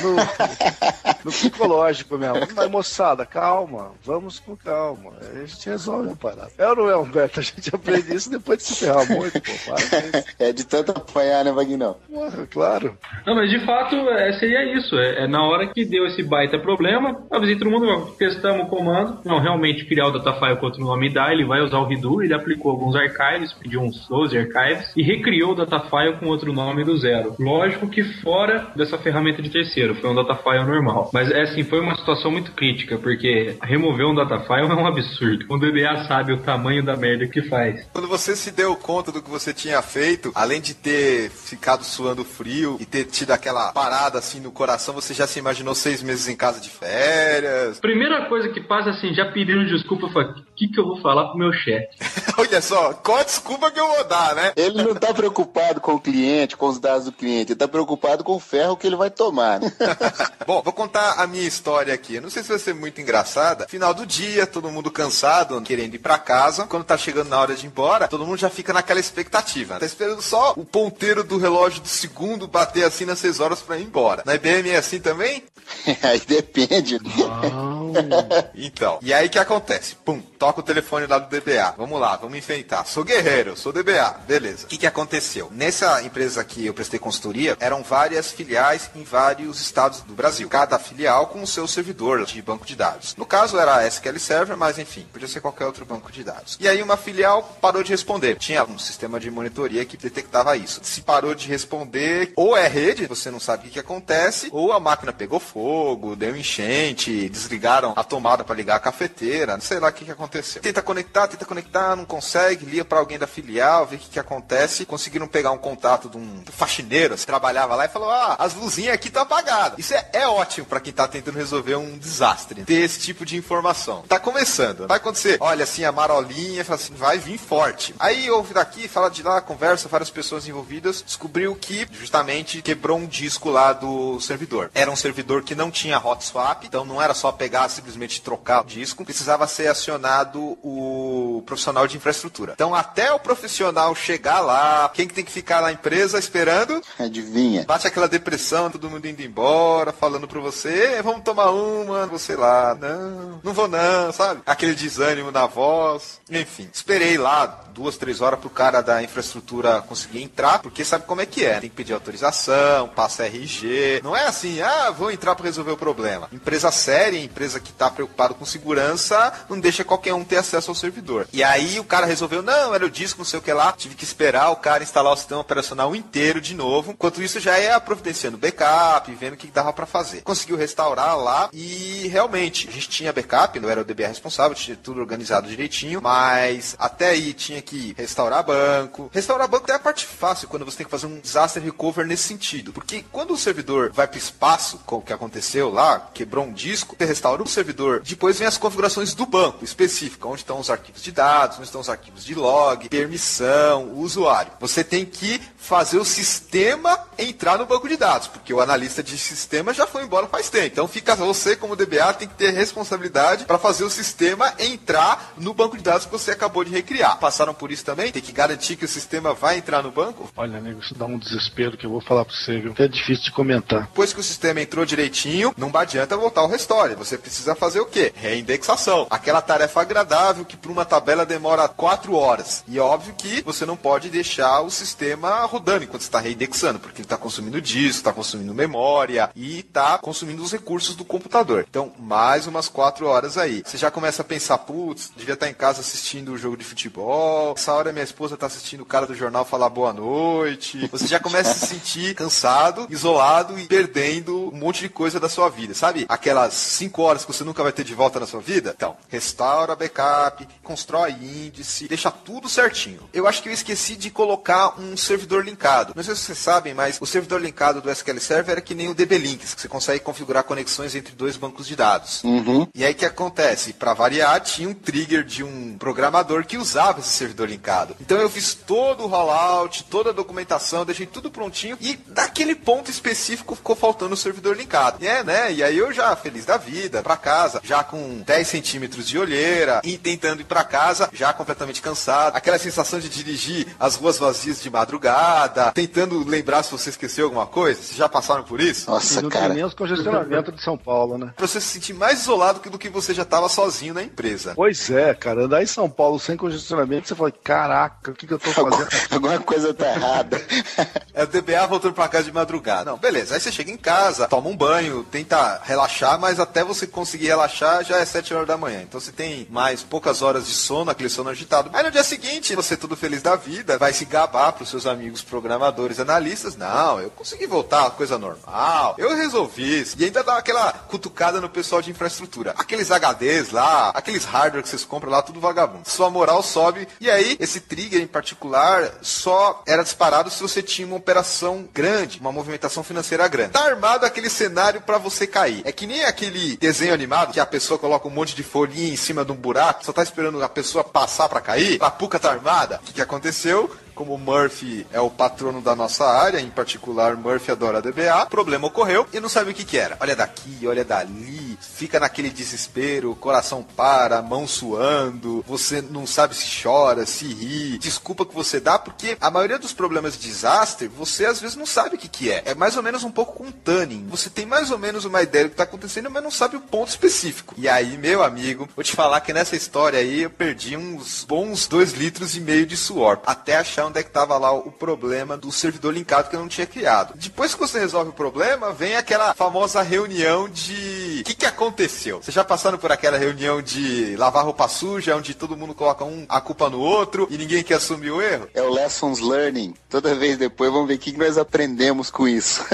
no, no psicológico mesmo. Mas, moçada, calma, vamos com calma. A gente resolve a parada. É ou não é, Humberto? A gente aprende isso depois de se ferrar muito, pô. Para É de tanto apanhar, né, Vagnão? Claro. Não, mas de fato é, seria isso. É, é na hora que deu esse baita problema, avisei todo mundo, testamos o comando. Não, realmente criar o datafile com outro nome dá, ele vai usar o Redo, ele aplicou alguns archives, pediu uns 12 archives e recriou o datafile com outro nome do zero. Lógico que fora dessa ferramenta de terceiro, foi um datafile normal. Mas é assim, foi uma situação muito crítica, porque remover um datafile é um absurdo. O DBA sabe o tamanho da merda que faz. Quando você se deu conta do que você tinha feito, além de ter ficado suando frio e ter tido aquela parada assim no coração, você já se imaginou seis meses em casa de férias? Primeira coisa que passa assim, já pedindo desculpa, eu falei, que, que eu vou falar pro meu chefe? Olha só, qual a desculpa que eu vou dar, né? Ele não tá preocupado com o cliente, com os dados do cliente, ele tá preocupado com o ferro que ele vai tomar. né? Bom, vou contar a minha história aqui. Eu não sei se vai ser muito engraçada. Final do dia, todo mundo cansado, querendo ir pra casa. Quando tá chegando na hora de ir embora, todo mundo já fica naquela expectativa. Tá esperando só o ponteiro do relógio do segundo bater assim nas 6 horas pra ir embora. Na IBM é assim também? Aí depende. né? Então, e aí que acontece? Pum, toca o telefone lá do DBA. Vamos lá, vamos enfrentar. Sou guerreiro, sou DBA. Beleza. O que, que aconteceu? Nessa empresa que eu prestei consultoria, eram várias filiais em vários estados do Brasil. Cada filial com o seu servidor de banco de dados. No caso era a SQL Server, mas enfim, podia ser qualquer outro banco de dados. E aí uma filial parou de responder. Tinha um sistema de monitoria que detectava isso. Se parou de responder, ou é rede, você não sabe o que, que acontece, ou a máquina pegou fogo, deu enchente, desligaram a tomada para ligar a cafeteira, não sei lá o que, que aconteceu. Tenta conectar, tenta conectar, não consegue, liga para alguém da filial, vê o que, que acontece. Conseguiram pegar um contato de um faxineiro que trabalhava lá e falou: Ah, as luzinhas aqui estão apagadas. Isso é, é ótimo para quem tá tentando resolver um desastre, ter esse tipo de informação. Tá começando. Vai acontecer, olha assim, a marolinha, fala assim, vai vir forte. Aí ouve daqui, fala de lá, conversa, várias pessoas envolvidas, descobriu que justamente quebrou um disco lá do servidor. Era um servidor que não tinha hot swap, então não era só pegar simplesmente trocar o disco, precisava ser acionado o profissional de infraestrutura. Então até o profissional chegar lá, quem que tem que ficar na empresa esperando? Adivinha? Bate aquela depressão, todo mundo indo embora, falando pra você, "Ê, vamos tomar uma, você lá, não, não vou não, sabe? Aquele desânimo na voz, enfim. Esperei lá duas, três horas pro cara da infraestrutura conseguir entrar, porque sabe como é que é. Tem que pedir autorização, passa RG. Não é assim, ah, vou entrar para resolver o problema. Empresa séria, empresa que tá preocupado com segurança, não deixa qualquer um ter acesso ao servidor. E aí o cara resolveu, não, era o disco, não sei o que lá. Tive que esperar o cara instalar o sistema operacional inteiro de novo. Enquanto isso, já ia providenciando backup, vendo o que dava para fazer. Conseguiu restaurar lá e realmente, a gente tinha backup, não era o DBA responsável, tinha tudo organizado direitinho, mas até aí tinha que restaurar banco. Restaurar banco é a parte fácil quando você tem que fazer um disaster recover nesse sentido. Porque quando o servidor vai para o espaço, com o que aconteceu lá, quebrou um disco, você restaura o servidor, depois vem as configurações do banco específica, onde estão os arquivos de dados, onde estão os arquivos de log, permissão, usuário. Você tem que fazer o sistema entrar no banco de dados, porque o analista de sistema já foi embora faz tempo. Então fica você como DBA tem que ter responsabilidade para fazer o sistema entrar no banco de dados que você acabou de recriar. Passaram por isso também? Tem que garantir que o sistema vai entrar no banco? Olha, nego, isso dá um desespero que eu vou falar pra você, viu? É difícil de comentar. Depois que o sistema entrou direitinho, não adianta voltar ao restore. Você precisa fazer o quê? Reindexação. Aquela tarefa agradável que para uma tabela demora quatro horas. E é óbvio que você não pode deixar o sistema rodando enquanto está reindexando, porque ele está consumindo disco, está consumindo memória e está consumindo os recursos do computador. Então, mais umas quatro horas aí. Você já começa a pensar, putz, devia estar em casa assistindo o jogo de futebol. Essa hora minha esposa está assistindo o cara do jornal falar boa noite. Você já começa a se sentir cansado, isolado e perdendo um monte de coisa da sua vida, sabe? Aquelas cinco horas que você nunca vai ter de volta na sua vida. Então, restaura backup, constrói índice, deixa tudo certinho. Eu acho que eu esqueci de colocar um servidor linkado. Não sei se vocês sabem, mas o servidor linkado do SQL Server é que nem o DB Links, que você consegue configurar conexões entre dois bancos de dados. Uhum. E aí o que acontece? Para variar, tinha um trigger de um programador que usava esse servidor linkado. Então eu fiz todo o rollout, toda a documentação, deixei tudo prontinho e daquele ponto específico ficou faltando o servidor linkado. E é, né? E aí eu já feliz da vida, para casa, já com 10 centímetros de olheira e tentando ir para casa, já completamente cansado. Aquela sensação de dirigir as ruas vazias de madrugada, tentando lembrar se você esqueceu alguma coisa. Vocês já passaram por isso? Nossa, e não cara. tem nem os congestionamentos de São Paulo, né? Pra você se sentir mais isolado do que você já estava sozinho na empresa. Pois é, cara. Andar em São Paulo sem congestionamento, você fala, caraca, o que, que eu tô fazendo? Alguma coisa tá errada. É o DBA voltando pra casa de madrugada. Não, beleza. Aí você chega em casa, toma um banho, tenta relaxar, mas até você conseguir relaxar já é 7 horas da manhã. Então você tem mais poucas horas de sono, aquele sono agitado. Aí no dia seguinte, você tudo feliz da vida, vai se gabar pros seus amigos programadores, analistas. Não, eu consegui voltar, coisa normal. Eu resolvi isso. E ainda dá aquela cutucada no pessoal de infraestrutura. Aqueles HDs lá, aqueles hardware que vocês compram lá, tudo vagabundo. Sua moral sobe. E aí, esse trigger em particular só era disparado se você tinha uma operação grande, uma movimentação financeira grande. Tá armado aquele cenário para você cair. É que nem aquele desenho animado que a pessoa coloca um monte de folhinha em cima de um buraco, só tá esperando a pessoa passar para cair. A puca tá armada. O que, que aconteceu? Como Murphy é o patrono da nossa área, em particular Murphy adora DBA, problema ocorreu e não sabe o que, que era. Olha daqui, olha dali, fica naquele desespero, coração para, mão suando, você não sabe se chora, se ri, desculpa que você dá, porque a maioria dos problemas de desastre, você às vezes não sabe o que, que é. É mais ou menos um pouco com tanning. Você tem mais ou menos uma ideia do que está acontecendo, mas não sabe o ponto específico. E aí, meu amigo, vou te falar que nessa história aí eu perdi uns bons dois litros e meio de suor, até achar onde é que tava lá o problema do servidor linkado que eu não tinha criado. Depois que você resolve o problema, vem aquela famosa reunião de o que, que aconteceu. Vocês já passaram por aquela reunião de lavar roupa suja, onde todo mundo coloca um a culpa no outro e ninguém quer assumir o erro? É o lessons learning. Toda vez depois vamos ver o que nós aprendemos com isso.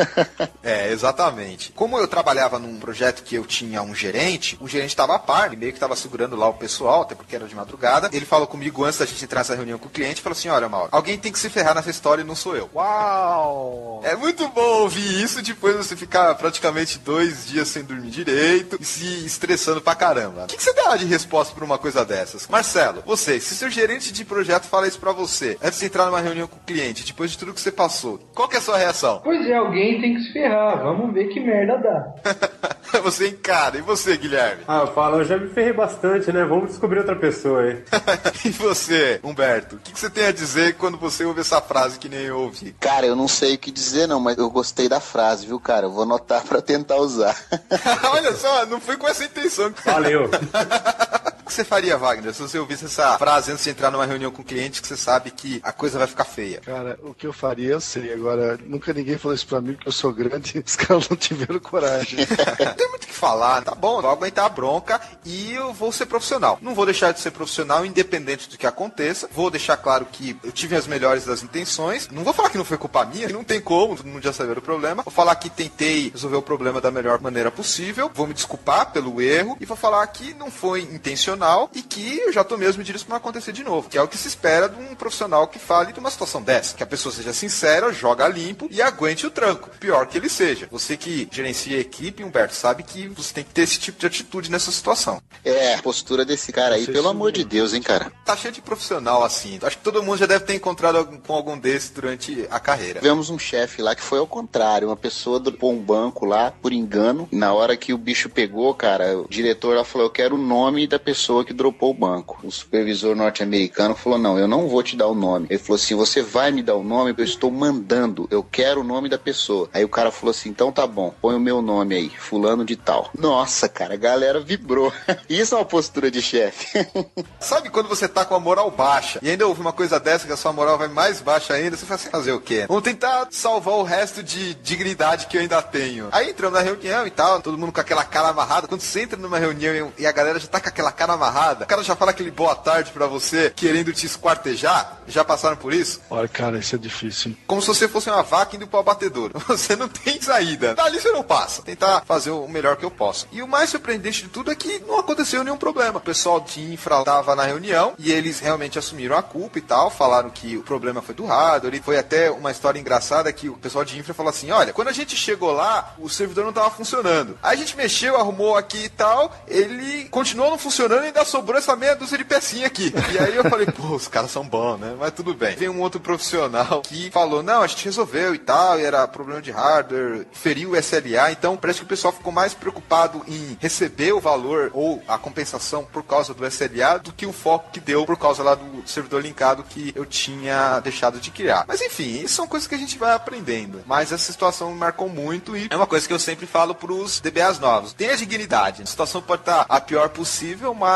É, exatamente. Como eu trabalhava num projeto que eu tinha um gerente, o gerente estava a par, meio que estava segurando lá o pessoal, até porque era de madrugada. Ele falou comigo antes da gente entrar nessa reunião com o cliente, falou assim: olha, Mauro, alguém tem que se ferrar nessa história e não sou eu. Uau! É muito bom ouvir isso depois você ficar praticamente dois dias sem dormir direito e se estressando pra caramba. O que, que você dá de resposta pra uma coisa dessas? Marcelo, você, se seu gerente de projeto fala isso pra você, antes de entrar numa reunião com o cliente, depois de tudo que você passou, qual que é a sua reação? Pois é, alguém tem que se ferrar. Vamos ver que merda dá. você encara. E você, Guilherme? Ah, eu falo, eu já me ferrei bastante, né? Vamos descobrir outra pessoa aí. e você, Humberto? O que, que você tem a dizer quando você ouve essa frase que nem eu ouvi? Cara, eu não sei o que dizer não, mas eu gostei da frase, viu, cara? Eu vou anotar pra tentar usar. Olha só, não foi com essa intenção. Valeu. O que você faria, Wagner, se você ouvisse essa frase antes de entrar numa reunião com o cliente que você sabe que a coisa vai ficar feia? Cara, o que eu faria, eu sei. Agora, nunca ninguém falou isso pra mim, porque eu sou grande e os caras não tiveram coragem. Não tem muito o que falar, tá bom? Vou aguentar a bronca e eu vou ser profissional. Não vou deixar de ser profissional, independente do que aconteça. Vou deixar claro que eu tive as melhores das intenções. Não vou falar que não foi culpa minha, que não tem como, todo mundo já sabia o problema. Vou falar que tentei resolver o problema da melhor maneira possível. Vou me desculpar pelo erro e vou falar que não foi intencional e que eu já tô mesmo disso para não acontecer de novo. Que é o que se espera de um profissional que fale de uma situação dessa. Que a pessoa seja sincera, joga limpo e aguente o tranco. Pior que ele seja. Você que gerencia a equipe, Humberto, sabe que você tem que ter esse tipo de atitude nessa situação. É, a postura desse cara aí, pelo isso amor de. Deus, hein, cara. Tá cheio de profissional assim. Acho que todo mundo já deve ter encontrado com algum desses durante a carreira. Tivemos um chefe lá que foi ao contrário, uma pessoa dropou um banco lá por engano. E na hora que o bicho pegou, cara, o diretor lá falou: Eu quero o nome da pessoa pessoa que dropou o banco. O supervisor norte-americano falou: Não, eu não vou te dar o nome. Ele falou assim: Você vai me dar o nome, eu estou mandando. Eu quero o nome da pessoa. Aí o cara falou assim: Então tá bom, põe o meu nome aí, Fulano de Tal. Nossa, cara, a galera vibrou. Isso é uma postura de chefe. Sabe quando você tá com a moral baixa e ainda houve uma coisa dessa que a sua moral vai mais baixa ainda? Você fala assim: Fazer o quê? Vamos tentar salvar o resto de dignidade que eu ainda tenho. Aí entramos na reunião e tal, todo mundo com aquela cara amarrada. Quando você entra numa reunião e a galera já tá com aquela cara amarrada, o cara já fala aquele boa tarde para você, querendo te esquartejar. Já passaram por isso? Olha, cara, isso é difícil. Como se você fosse uma vaca indo pro abatedor. Você não tem saída. Dali você não passa. Tentar fazer o melhor que eu posso. E o mais surpreendente de tudo é que não aconteceu nenhum problema. O pessoal de infra tava na reunião e eles realmente assumiram a culpa e tal. Falaram que o problema foi do hardware. Foi até uma história engraçada que o pessoal de infra falou assim: olha, quando a gente chegou lá, o servidor não tava funcionando. Aí a gente mexeu, arrumou aqui e tal. Ele continuou não funcionando ainda sobrou essa meia dúzia de pecinha aqui. E aí eu falei, pô, os caras são bons, né? Mas tudo bem. Vem um outro profissional que falou, não, a gente resolveu e tal, e era problema de hardware, feriu o SLA, então parece que o pessoal ficou mais preocupado em receber o valor ou a compensação por causa do SLA do que o foco que deu por causa lá do servidor linkado que eu tinha deixado de criar. Mas enfim, isso são coisas que a gente vai aprendendo. Mas essa situação me marcou muito e é uma coisa que eu sempre falo pros DBAs novos. Tenha dignidade. A situação pode estar a pior possível, mas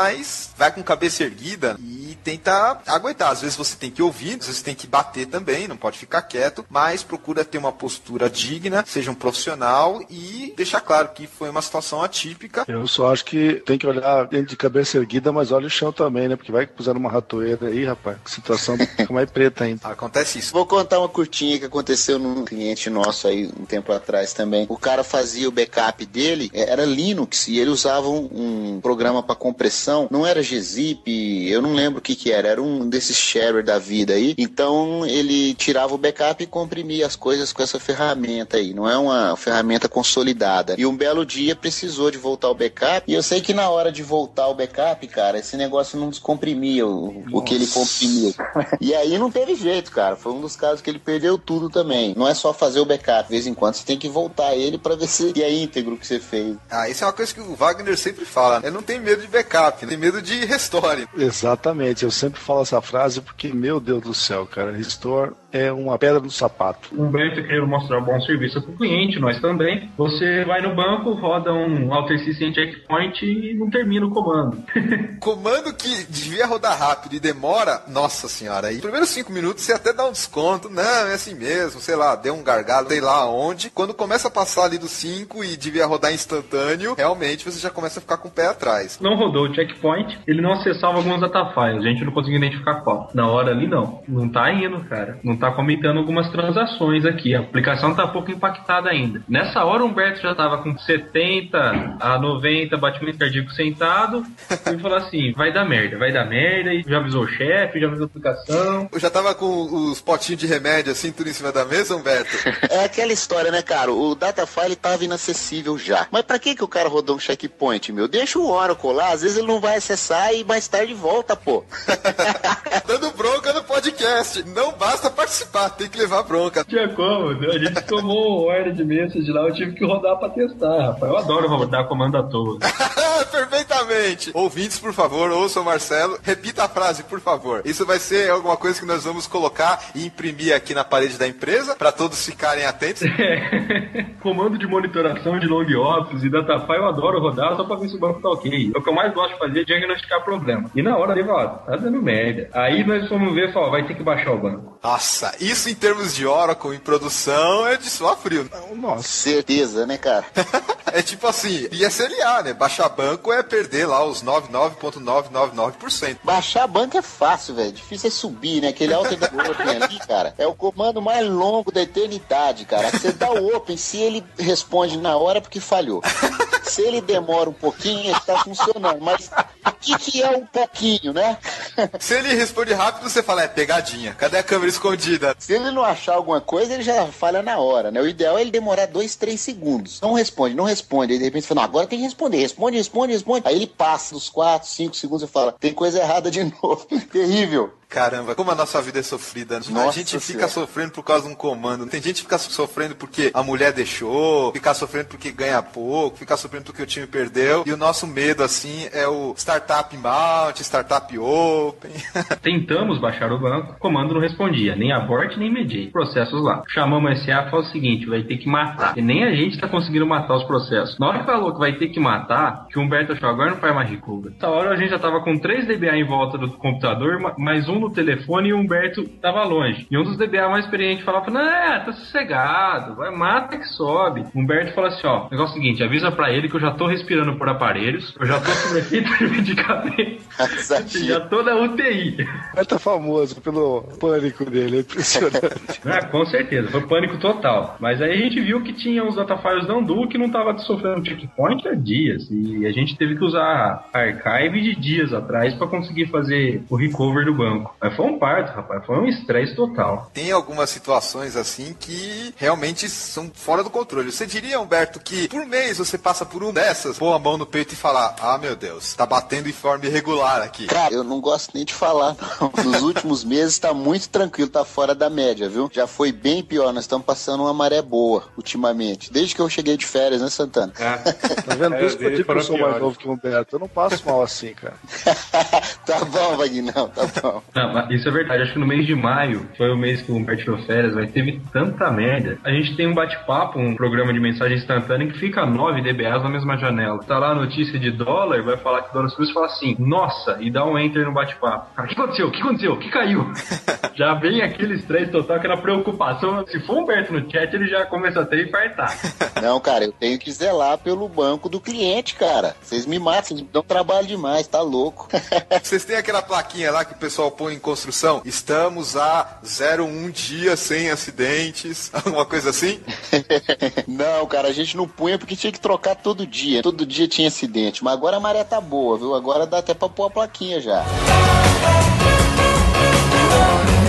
vai com cabeça erguida e tenta aguentar. Às vezes você tem que ouvir, às vezes tem que bater também, não pode ficar quieto, mas procura ter uma postura digna, seja um profissional e deixar claro que foi uma situação atípica. Eu só acho que tem que olhar dentro de cabeça erguida, mas olha o chão também, né? Porque vai que puseram uma ratoeira aí, rapaz, que situação fica mais preta ainda. Acontece isso. Vou contar uma curtinha que aconteceu num cliente nosso aí um tempo atrás também. O cara fazia o backup dele, é, era Linux, e ele usava um, um programa para compressão, não era gzip, eu não lembro o que que era, era um desses share da vida aí. Então ele tirava o backup e comprimia as coisas com essa ferramenta aí. Não é uma ferramenta consolidada. E um belo dia precisou de voltar o backup. E eu sei que na hora de voltar o backup, cara, esse negócio não descomprimia o, o que ele comprimia. e aí não teve jeito, cara. Foi um dos casos que ele perdeu tudo também. Não é só fazer o backup. De vez em quando você tem que voltar ele para ver se é íntegro o que você fez. Ah, isso é uma coisa que o Wagner sempre fala. Ele não tem medo de backup, tem medo de restore. Exatamente, eu sempre falo essa frase porque, meu Deus do céu, cara, restore é uma pedra no sapato. O Humberto querendo mostrar um bom serviço para o cliente, nós também. Você vai no banco, roda um Alter System Checkpoint e não termina o comando. comando que devia rodar rápido e demora, nossa senhora, aí primeiros cinco minutos você até dá um desconto, não, é assim mesmo, sei lá, deu um gargalo, sei lá onde. Quando começa a passar ali dos cinco e devia rodar instantâneo, realmente você já começa a ficar com o pé atrás. Não rodou o checkpoint, ele não acessava alguns datafiles, a gente não conseguia identificar qual. Na hora ali não, não tá indo, cara, não tá comentando algumas transações aqui. A aplicação tá pouco impactada ainda. Nessa hora o Humberto já tava com 70 a 90 batimento cardíaco sentado e falou assim: vai dar merda, vai dar merda. E já avisou o chefe, já avisou a aplicação. Eu já tava com os potinhos de remédio assim, tudo em cima da mesa, Humberto. é aquela história, né, cara? O datafile tava inacessível já. Mas pra que que o cara rodou um checkpoint, meu? Deixa o Oracle lá, às vezes ele não vai acessar e mais tarde volta, pô. Dando bronca no podcast. Não basta participar, tem que levar bronca. Tinha como, a gente tomou ordem de message lá, eu tive que rodar pra testar, rapaz. Eu adoro rodar comando à toa. Perfeitamente. Ouvintes, por favor, ouçam o Marcelo. Repita a frase, por favor. Isso vai ser alguma coisa que nós vamos colocar e imprimir aqui na parede da empresa, para todos ficarem atentos. É. Comando de monitoração de long office e datafile eu adoro rodar só pra ver se o banco tá ok. É o que eu mais gosto de fazer é diagnosticar problema. E na hora, ele ó, tá dando merda. Aí nós fomos ver e falou, vai ter que baixar o banco. Nossa, isso em termos de Oracle em produção é de suar frio. Nossa. Certeza, né, cara? é tipo assim, ISLA, né? Baixar banco é perder lá os 99,999%. Baixar banco é fácil, velho. Difícil é subir, né? Aquele alter da open ali, cara, é o comando mais longo da eternidade, cara. Você dá o open, se ele responde na hora porque falhou. Se ele demora um pouquinho, ele tá funcionando. Mas o que, que é um pouquinho, né? Se ele responde rápido, você fala, é pegadinha. Cadê a câmera escondida? Se ele não achar alguma coisa, ele já falha na hora, né? O ideal é ele demorar dois, três segundos. Não responde, não responde. Aí de repente você fala, não, agora tem que responder. Responde, responde, responde. Aí ele passa dos quatro, cinco segundos e fala, tem coisa errada de novo. Terrível. Caramba, como a nossa vida é sofrida. né? a Nossa gente fica Senhora. sofrendo por causa de um comando. Tem gente que fica sofrendo porque a mulher deixou, fica sofrendo porque ganha pouco, fica sofrendo porque o time perdeu. E o nosso medo, assim, é o Startup Mount, Startup Open. Tentamos baixar o banco, o comando não respondia, nem abort nem mediate. Processos lá. Chamamos o SA e falou o seguinte: vai ter que matar. E nem a gente tá conseguindo matar os processos. Na hora que falou que vai ter que matar, que o Humberto achou agora não faz mais recover. Essa hora a gente já tava com três DBA em volta do computador, ma- mais um no telefone e o Humberto tava longe. E um dos DBA mais experientes falava: Não, tá sossegado, vai, mata que sobe. O Humberto falou assim: Ó, negócio é o seguinte, avisa pra ele que eu já tô respirando por aparelhos, eu já tô submetido de medicamento, já tô na UTI. Ele tá famoso pelo pânico dele, é impressionante. Ah, com certeza, foi pânico total. Mas aí a gente viu que tinha uns datafiles da Andu que não tava sofrendo checkpoint há dias. E a gente teve que usar archive de dias atrás para conseguir fazer o recover do banco. Mas foi um parto, rapaz, foi um estresse total. Tem algumas situações assim que realmente são fora do controle. Você diria, Humberto, que por mês você passa por um dessas, pôr a mão no peito e falar: Ah, meu Deus, tá batendo em forma irregular aqui. Cara, eu não gosto nem de falar, não. Nos últimos meses tá muito tranquilo, tá fora da média, viu? Já foi bem pior, nós estamos passando uma maré boa ultimamente. Desde que eu cheguei de férias, né, Santana? Tá vendo? Por isso que eu digo que eu sou mais novo que o Humberto. Eu não passo mal assim, cara. tá bom, Vagnão, tá bom. Isso é verdade. Acho que no mês de maio foi o mês que o Humberto tirou férias, mas teve tanta merda. A gente tem um bate-papo, um programa de mensagem instantânea que fica 9 DBAs na mesma janela. Tá lá a notícia de dólar, vai falar que o dólar subiu e fala assim, nossa, e dá um enter no bate-papo. Cara, o que aconteceu? O que aconteceu? O que caiu? já vem aquele estresse total, aquela preocupação. Se for o Humberto no chat, ele já começa a ter infartar. Não, cara, eu tenho que zelar pelo banco do cliente, cara. Vocês me matam, vocês me dão trabalho demais, tá louco. Vocês têm aquela plaquinha lá que o pessoal põe em construção? Estamos a 01 dias sem acidentes, alguma coisa assim? não, cara, a gente não punha porque tinha que trocar todo dia. Todo dia tinha acidente. Mas agora a maré tá boa, viu? Agora dá até pra pôr a plaquinha já. Agora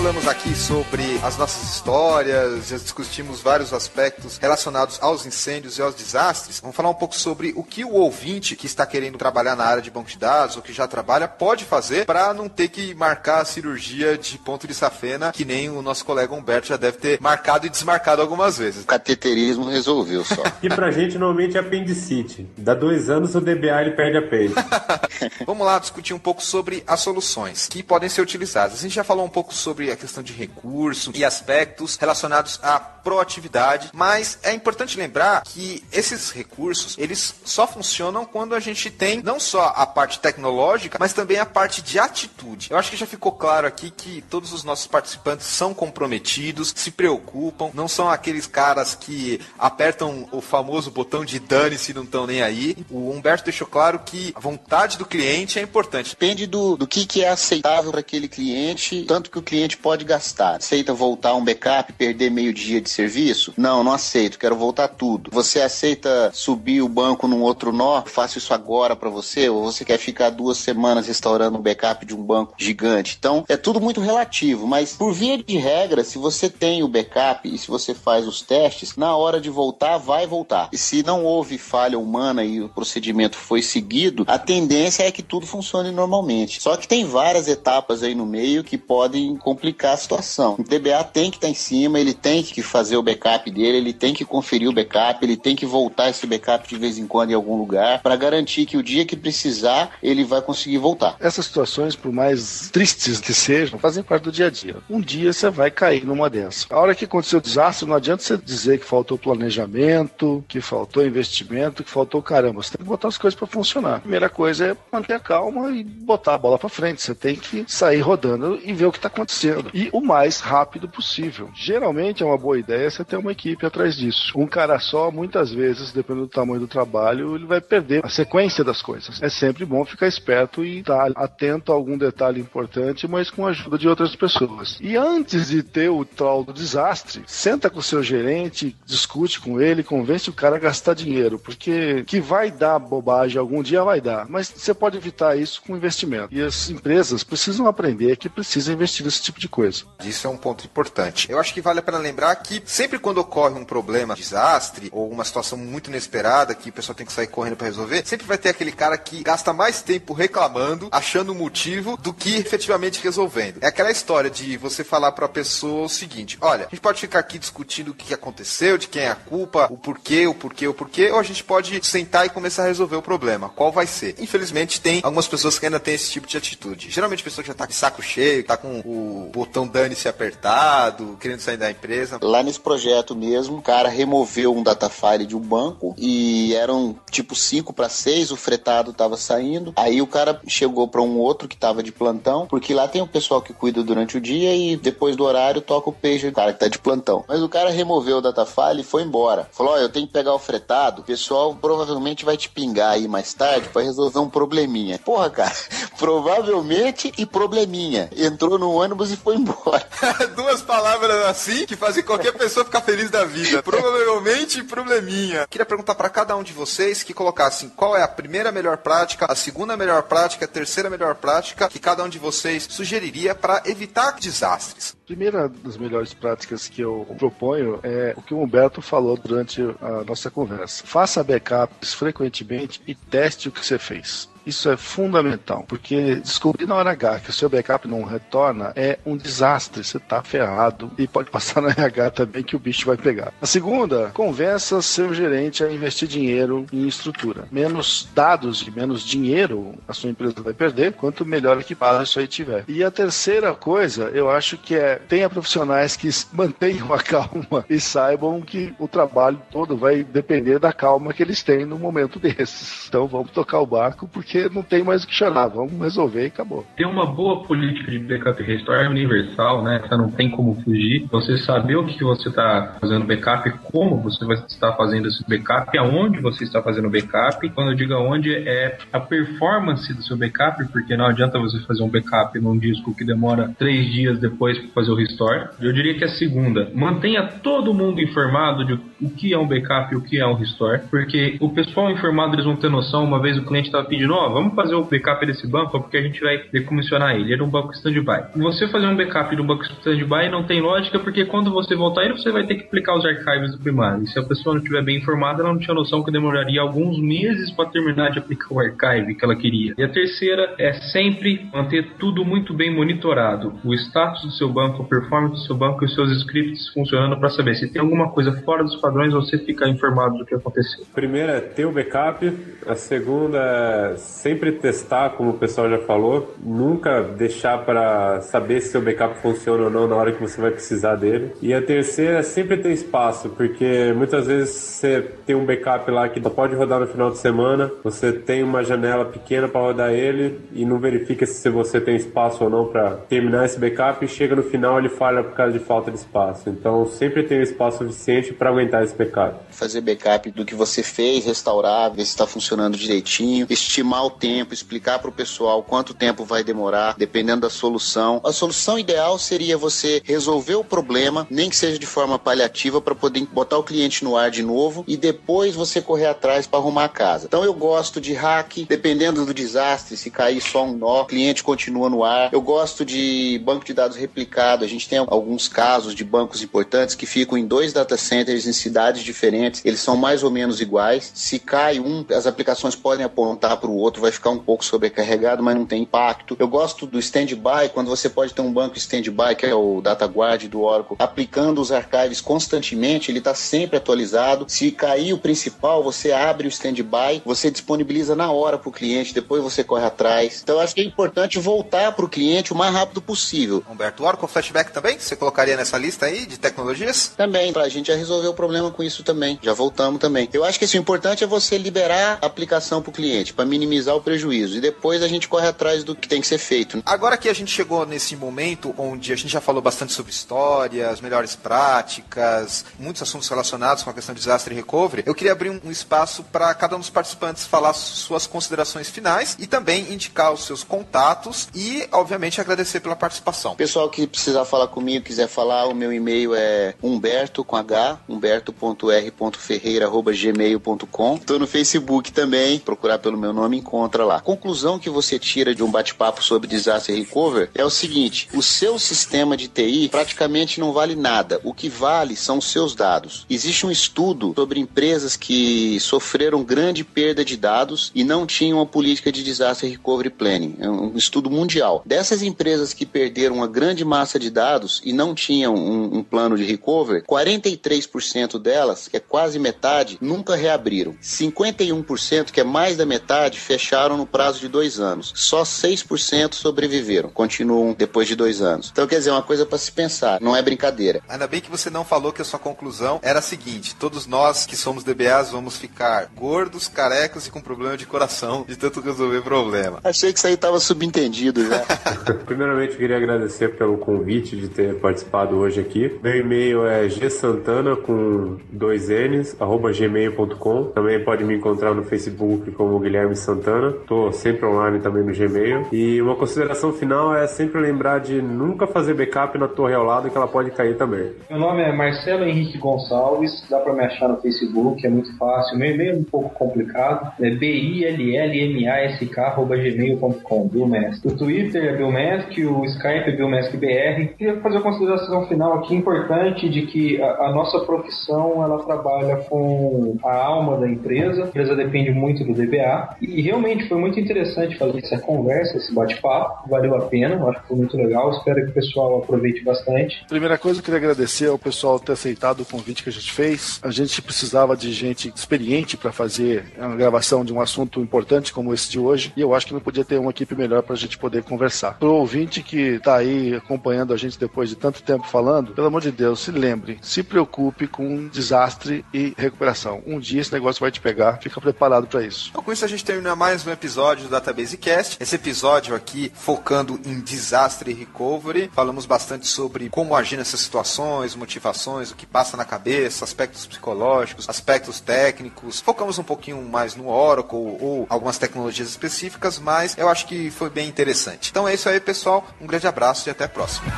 falamos aqui sobre as nossas histórias, já discutimos vários aspectos relacionados aos incêndios e aos desastres, vamos falar um pouco sobre o que o ouvinte que está querendo trabalhar na área de banco de dados ou que já trabalha pode fazer para não ter que marcar a cirurgia de ponto de safena, que nem o nosso colega Humberto já deve ter marcado e desmarcado algumas vezes. O cateterismo resolveu só. E pra gente normalmente é apendicite. Dá dois anos o DBA ele perde a peito. Vamos lá discutir um pouco sobre as soluções que podem ser utilizadas. A gente já falou um pouco sobre a questão de recurso e aspectos relacionados à proatividade, mas é importante lembrar que esses recursos, eles só funcionam quando a gente tem não só a parte tecnológica, mas também a parte de atitude. Eu acho que já ficou claro aqui que todos os nossos participantes são comprometidos, se preocupam, não são aqueles caras que apertam o famoso botão de dane-se e não estão nem aí. O Humberto deixou claro que a vontade do cliente é importante. Depende do, do que, que é aceitável para aquele cliente, tanto que o cliente pode gastar. Aceita voltar um backup, perder meio dia de serviço? Não, não aceito, quero voltar tudo. Você aceita subir o banco num outro nó? Faço isso agora para você? Ou você quer ficar duas semanas restaurando um backup de um banco gigante? Então, é tudo muito relativo, mas por via de regra, se você tem o backup e se você faz os testes, na hora de voltar, vai voltar. E se não houve falha humana e o procedimento foi seguido, a tendência é que tudo funcione normalmente. Só que tem várias etapas aí no meio que podem complicar a situação. O DBA tem que estar em cima, ele tem que fazer o backup dele, ele tem que conferir o backup, ele tem que voltar esse backup de vez em quando em algum lugar para garantir que o dia que precisar ele vai conseguir voltar. Essas situações, por mais tristes que sejam, fazem parte do dia a dia. Um dia você vai cair numa dessas. A hora que aconteceu o desastre, não adianta você dizer que faltou planejamento, que faltou investimento, que faltou caramba. Você tem que botar as coisas para funcionar. A primeira coisa é manter a calma e botar a bola para frente. Você tem que sair rodando e ver o que está acontecendo. E o mais rápido possível. Geralmente é uma boa ideia você ter uma equipe atrás disso. Um cara só, muitas vezes, dependendo do tamanho do trabalho, ele vai perder a sequência das coisas. É sempre bom ficar esperto e estar atento a algum detalhe importante, mas com a ajuda de outras pessoas. E antes de ter o tal do desastre, senta com o seu gerente, discute com ele, convence o cara a gastar dinheiro, porque que vai dar bobagem algum dia vai dar, mas você pode evitar isso com investimento. E as empresas precisam aprender que precisam investir nesse tipo de coisa. Isso é um ponto importante. Eu acho que vale a pena lembrar que sempre quando ocorre um problema, desastre ou uma situação muito inesperada que o pessoal tem que sair correndo para resolver, sempre vai ter aquele cara que gasta mais tempo reclamando, achando um motivo, do que efetivamente resolvendo. É aquela história de você falar para a pessoa o seguinte: olha, a gente pode ficar aqui discutindo o que aconteceu, de quem é a culpa, o porquê, o porquê, o porquê, ou a gente pode sentar e começar a resolver o problema. Qual vai ser? Infelizmente, tem algumas pessoas que ainda têm esse tipo de atitude. Geralmente, pessoa que já tá de saco cheio, tá com o botão dane-se apertado, querendo sair da empresa. Lá nesse projeto mesmo, o cara removeu um data file de um banco e eram tipo 5 para 6, o fretado tava saindo. Aí o cara chegou para um outro que tava de plantão, porque lá tem o pessoal que cuida durante o dia e depois do horário toca o pager do cara que tá de plantão. Mas o cara removeu o data file e foi embora. Falou: Ó, eu tenho que pegar o fretado, o pessoal provavelmente vai te pingar aí mais tarde para resolver um probleminha. Porra, cara, provavelmente e probleminha. Entrou no ônibus e foi embora. Duas palavras assim que fazem qualquer pessoa ficar feliz da vida. Provavelmente probleminha. Queria perguntar para cada um de vocês que colocassem qual é a primeira melhor prática, a segunda melhor prática, a terceira melhor prática que cada um de vocês sugeriria para evitar desastres. Primeira das melhores práticas que eu proponho é o que o Humberto falou durante a nossa conversa. Faça backups frequentemente e teste o que você fez. Isso é fundamental, porque descobrir na hora H que o seu backup não retorna é um desastre. Você está ferrado e pode passar na RH também que o bicho vai pegar. A segunda, convença seu gerente a investir dinheiro em estrutura. Menos dados e menos dinheiro a sua empresa vai perder, quanto melhor equipada isso aí tiver. E a terceira coisa, eu acho que é tenha profissionais que mantenham a calma e saibam que o trabalho todo vai depender da calma que eles têm no momento desses. Então vamos tocar o barco porque porque não tem mais o que chorar, vamos resolver e acabou. Tem uma boa política de backup e restore universal, né? Você não tem como fugir. Você saber o que você está fazendo backup, como você vai estar fazendo esse backup, aonde você está fazendo backup. Quando eu digo aonde, é a performance do seu backup, porque não adianta você fazer um backup num disco que demora três dias depois para fazer o restore. Eu diria que a segunda, mantenha todo mundo informado de o que é um backup e o que é um restore, porque o pessoal informado eles vão ter noção. Uma vez o cliente estava pedindo, ó, vamos fazer o backup desse banco porque a gente vai decomissionar ele. Era um banco stand-by. Você fazer um backup de um banco stand-by não tem lógica porque quando você voltar ele, você vai ter que aplicar os archives do primário. E se a pessoa não estiver bem informada, ela não tinha noção que demoraria alguns meses para terminar de aplicar o archive que ela queria. E a terceira é sempre manter tudo muito bem monitorado. O status do seu banco, a performance do seu banco e os seus scripts funcionando para saber se tem alguma coisa fora dos padrões, você ficar informado do que aconteceu. Primeira é ter o backup. A segunda é sempre testar, como o pessoal já falou, nunca deixar para saber se seu backup funciona ou não na hora que você vai precisar dele. E a terceira é sempre ter espaço, porque muitas vezes você tem um backup lá que só pode rodar no final de semana, você tem uma janela pequena para rodar ele e não verifica se você tem espaço ou não para terminar esse backup e chega no final ele falha por causa de falta de espaço. Então sempre tem espaço suficiente para aguentar esse backup. Fazer backup do que você fez, restaurar, ver se está funcionando direitinho, estimar o tempo, explicar para o pessoal quanto tempo vai demorar, dependendo da solução. A solução ideal seria você resolver o problema, nem que seja de forma paliativa, para poder botar o cliente no ar de novo e depois você correr atrás para arrumar a casa. Então eu gosto de hack, dependendo do desastre, se cair só um nó, o cliente continua no ar. Eu gosto de banco de dados replicado. A gente tem alguns casos de bancos importantes que ficam em dois data centers em cidades diferentes. Eles são mais ou menos iguais. Se cai um, as aplicações podem apontar para o outro, vai ficar um pouco sobrecarregado, mas não tem impacto. Eu gosto do stand-by, quando você pode ter um banco stand-by, que é o DataGuard do Oracle, aplicando os archives constantemente, ele está sempre atualizado. Se cair o principal, você abre o stand-by, você disponibiliza na hora para o cliente, depois você corre atrás. Então, eu acho que é importante voltar para o cliente o mais rápido possível. Humberto, Oracle Flashback também? Você colocaria nessa lista aí de tecnologias? Também, a gente já resolveu o problema com isso também. Já voltamos também. Eu acho que o importante é você liberar a aplicação para o cliente, para minimizar o prejuízo. E depois a gente corre atrás do que tem que ser feito. Agora que a gente chegou nesse momento onde a gente já falou bastante sobre história, as melhores práticas, muitos assuntos relacionados com a questão de desastre e recovery, eu queria abrir um espaço para cada um dos participantes falar suas considerações finais e também indicar os seus contatos e, obviamente, agradecer pela participação. Pessoal que precisar falar comigo, quiser falar, o meu e-mail é humberto com h, humberto roberto.r.ferreira.gmail.com. Estou no Facebook também, procurar pelo meu nome encontra lá. A conclusão que você tira de um bate-papo sobre disaster recover é o seguinte: o seu sistema de TI praticamente não vale nada. O que vale são os seus dados. Existe um estudo sobre empresas que sofreram grande perda de dados e não tinham uma política de disaster recovery planning. É um estudo mundial. Dessas empresas que perderam uma grande massa de dados e não tinham um, um plano de recovery, 43% delas, que é quase metade, nunca reabriram. 51%, que é mais da metade, fecharam no prazo de dois anos. Só 6% sobreviveram, continuam depois de dois anos. Então, quer dizer, é uma coisa para se pensar, não é brincadeira. Ainda bem que você não falou que a sua conclusão era a seguinte: todos nós que somos DBAs vamos ficar gordos, carecas e com problema de coração de tanto resolver problema. Achei que isso aí estava subentendido já. Primeiramente, queria agradecer pelo convite de ter participado hoje aqui. Meu e-mail é gsantana com dois n's, arroba gmail.com. Também pode me encontrar no Facebook como Guilherme Santana. Tô sempre online também no Gmail. E uma consideração final é sempre lembrar de nunca fazer backup na torre ao lado que ela pode cair também. Meu nome é Marcelo Henrique Gonçalves, dá para me achar no Facebook, é muito fácil. Meu e-mail é um pouco complicado, é billmask.gmail.com, Billmask. O Twitter é Billmask, o Skype é BillmaskBR. Queria fazer uma consideração final aqui importante de que a, a nossa profissão ela trabalha com a alma da empresa, a empresa depende muito do DBA e realmente foi muito interessante fazer essa conversa, esse bate-papo, valeu a pena, eu acho que foi muito legal, espero que o pessoal aproveite bastante. Primeira coisa, eu queria agradecer ao pessoal ter aceitado o convite que a gente fez. A gente precisava de gente experiente para fazer uma gravação de um assunto importante como esse de hoje, e eu acho que não podia ter uma equipe melhor para a gente poder conversar. Para o ouvinte que está aí acompanhando a gente depois de tanto tempo falando, pelo amor de Deus, se lembre, se preocupe com desastre e recuperação. Um dia esse negócio vai te pegar, fica preparado para isso. Então, com isso, a gente termina mais um episódio do Database Cast. Esse episódio aqui focando em desastre e recovery. Falamos bastante sobre como agir nessas situações, motivações, o que passa na cabeça, aspectos psicológicos, aspectos técnicos. Focamos um pouquinho mais no Oracle ou algumas tecnologias específicas, mas eu acho que foi bem interessante. Então é isso aí, pessoal. Um grande abraço e até a próxima.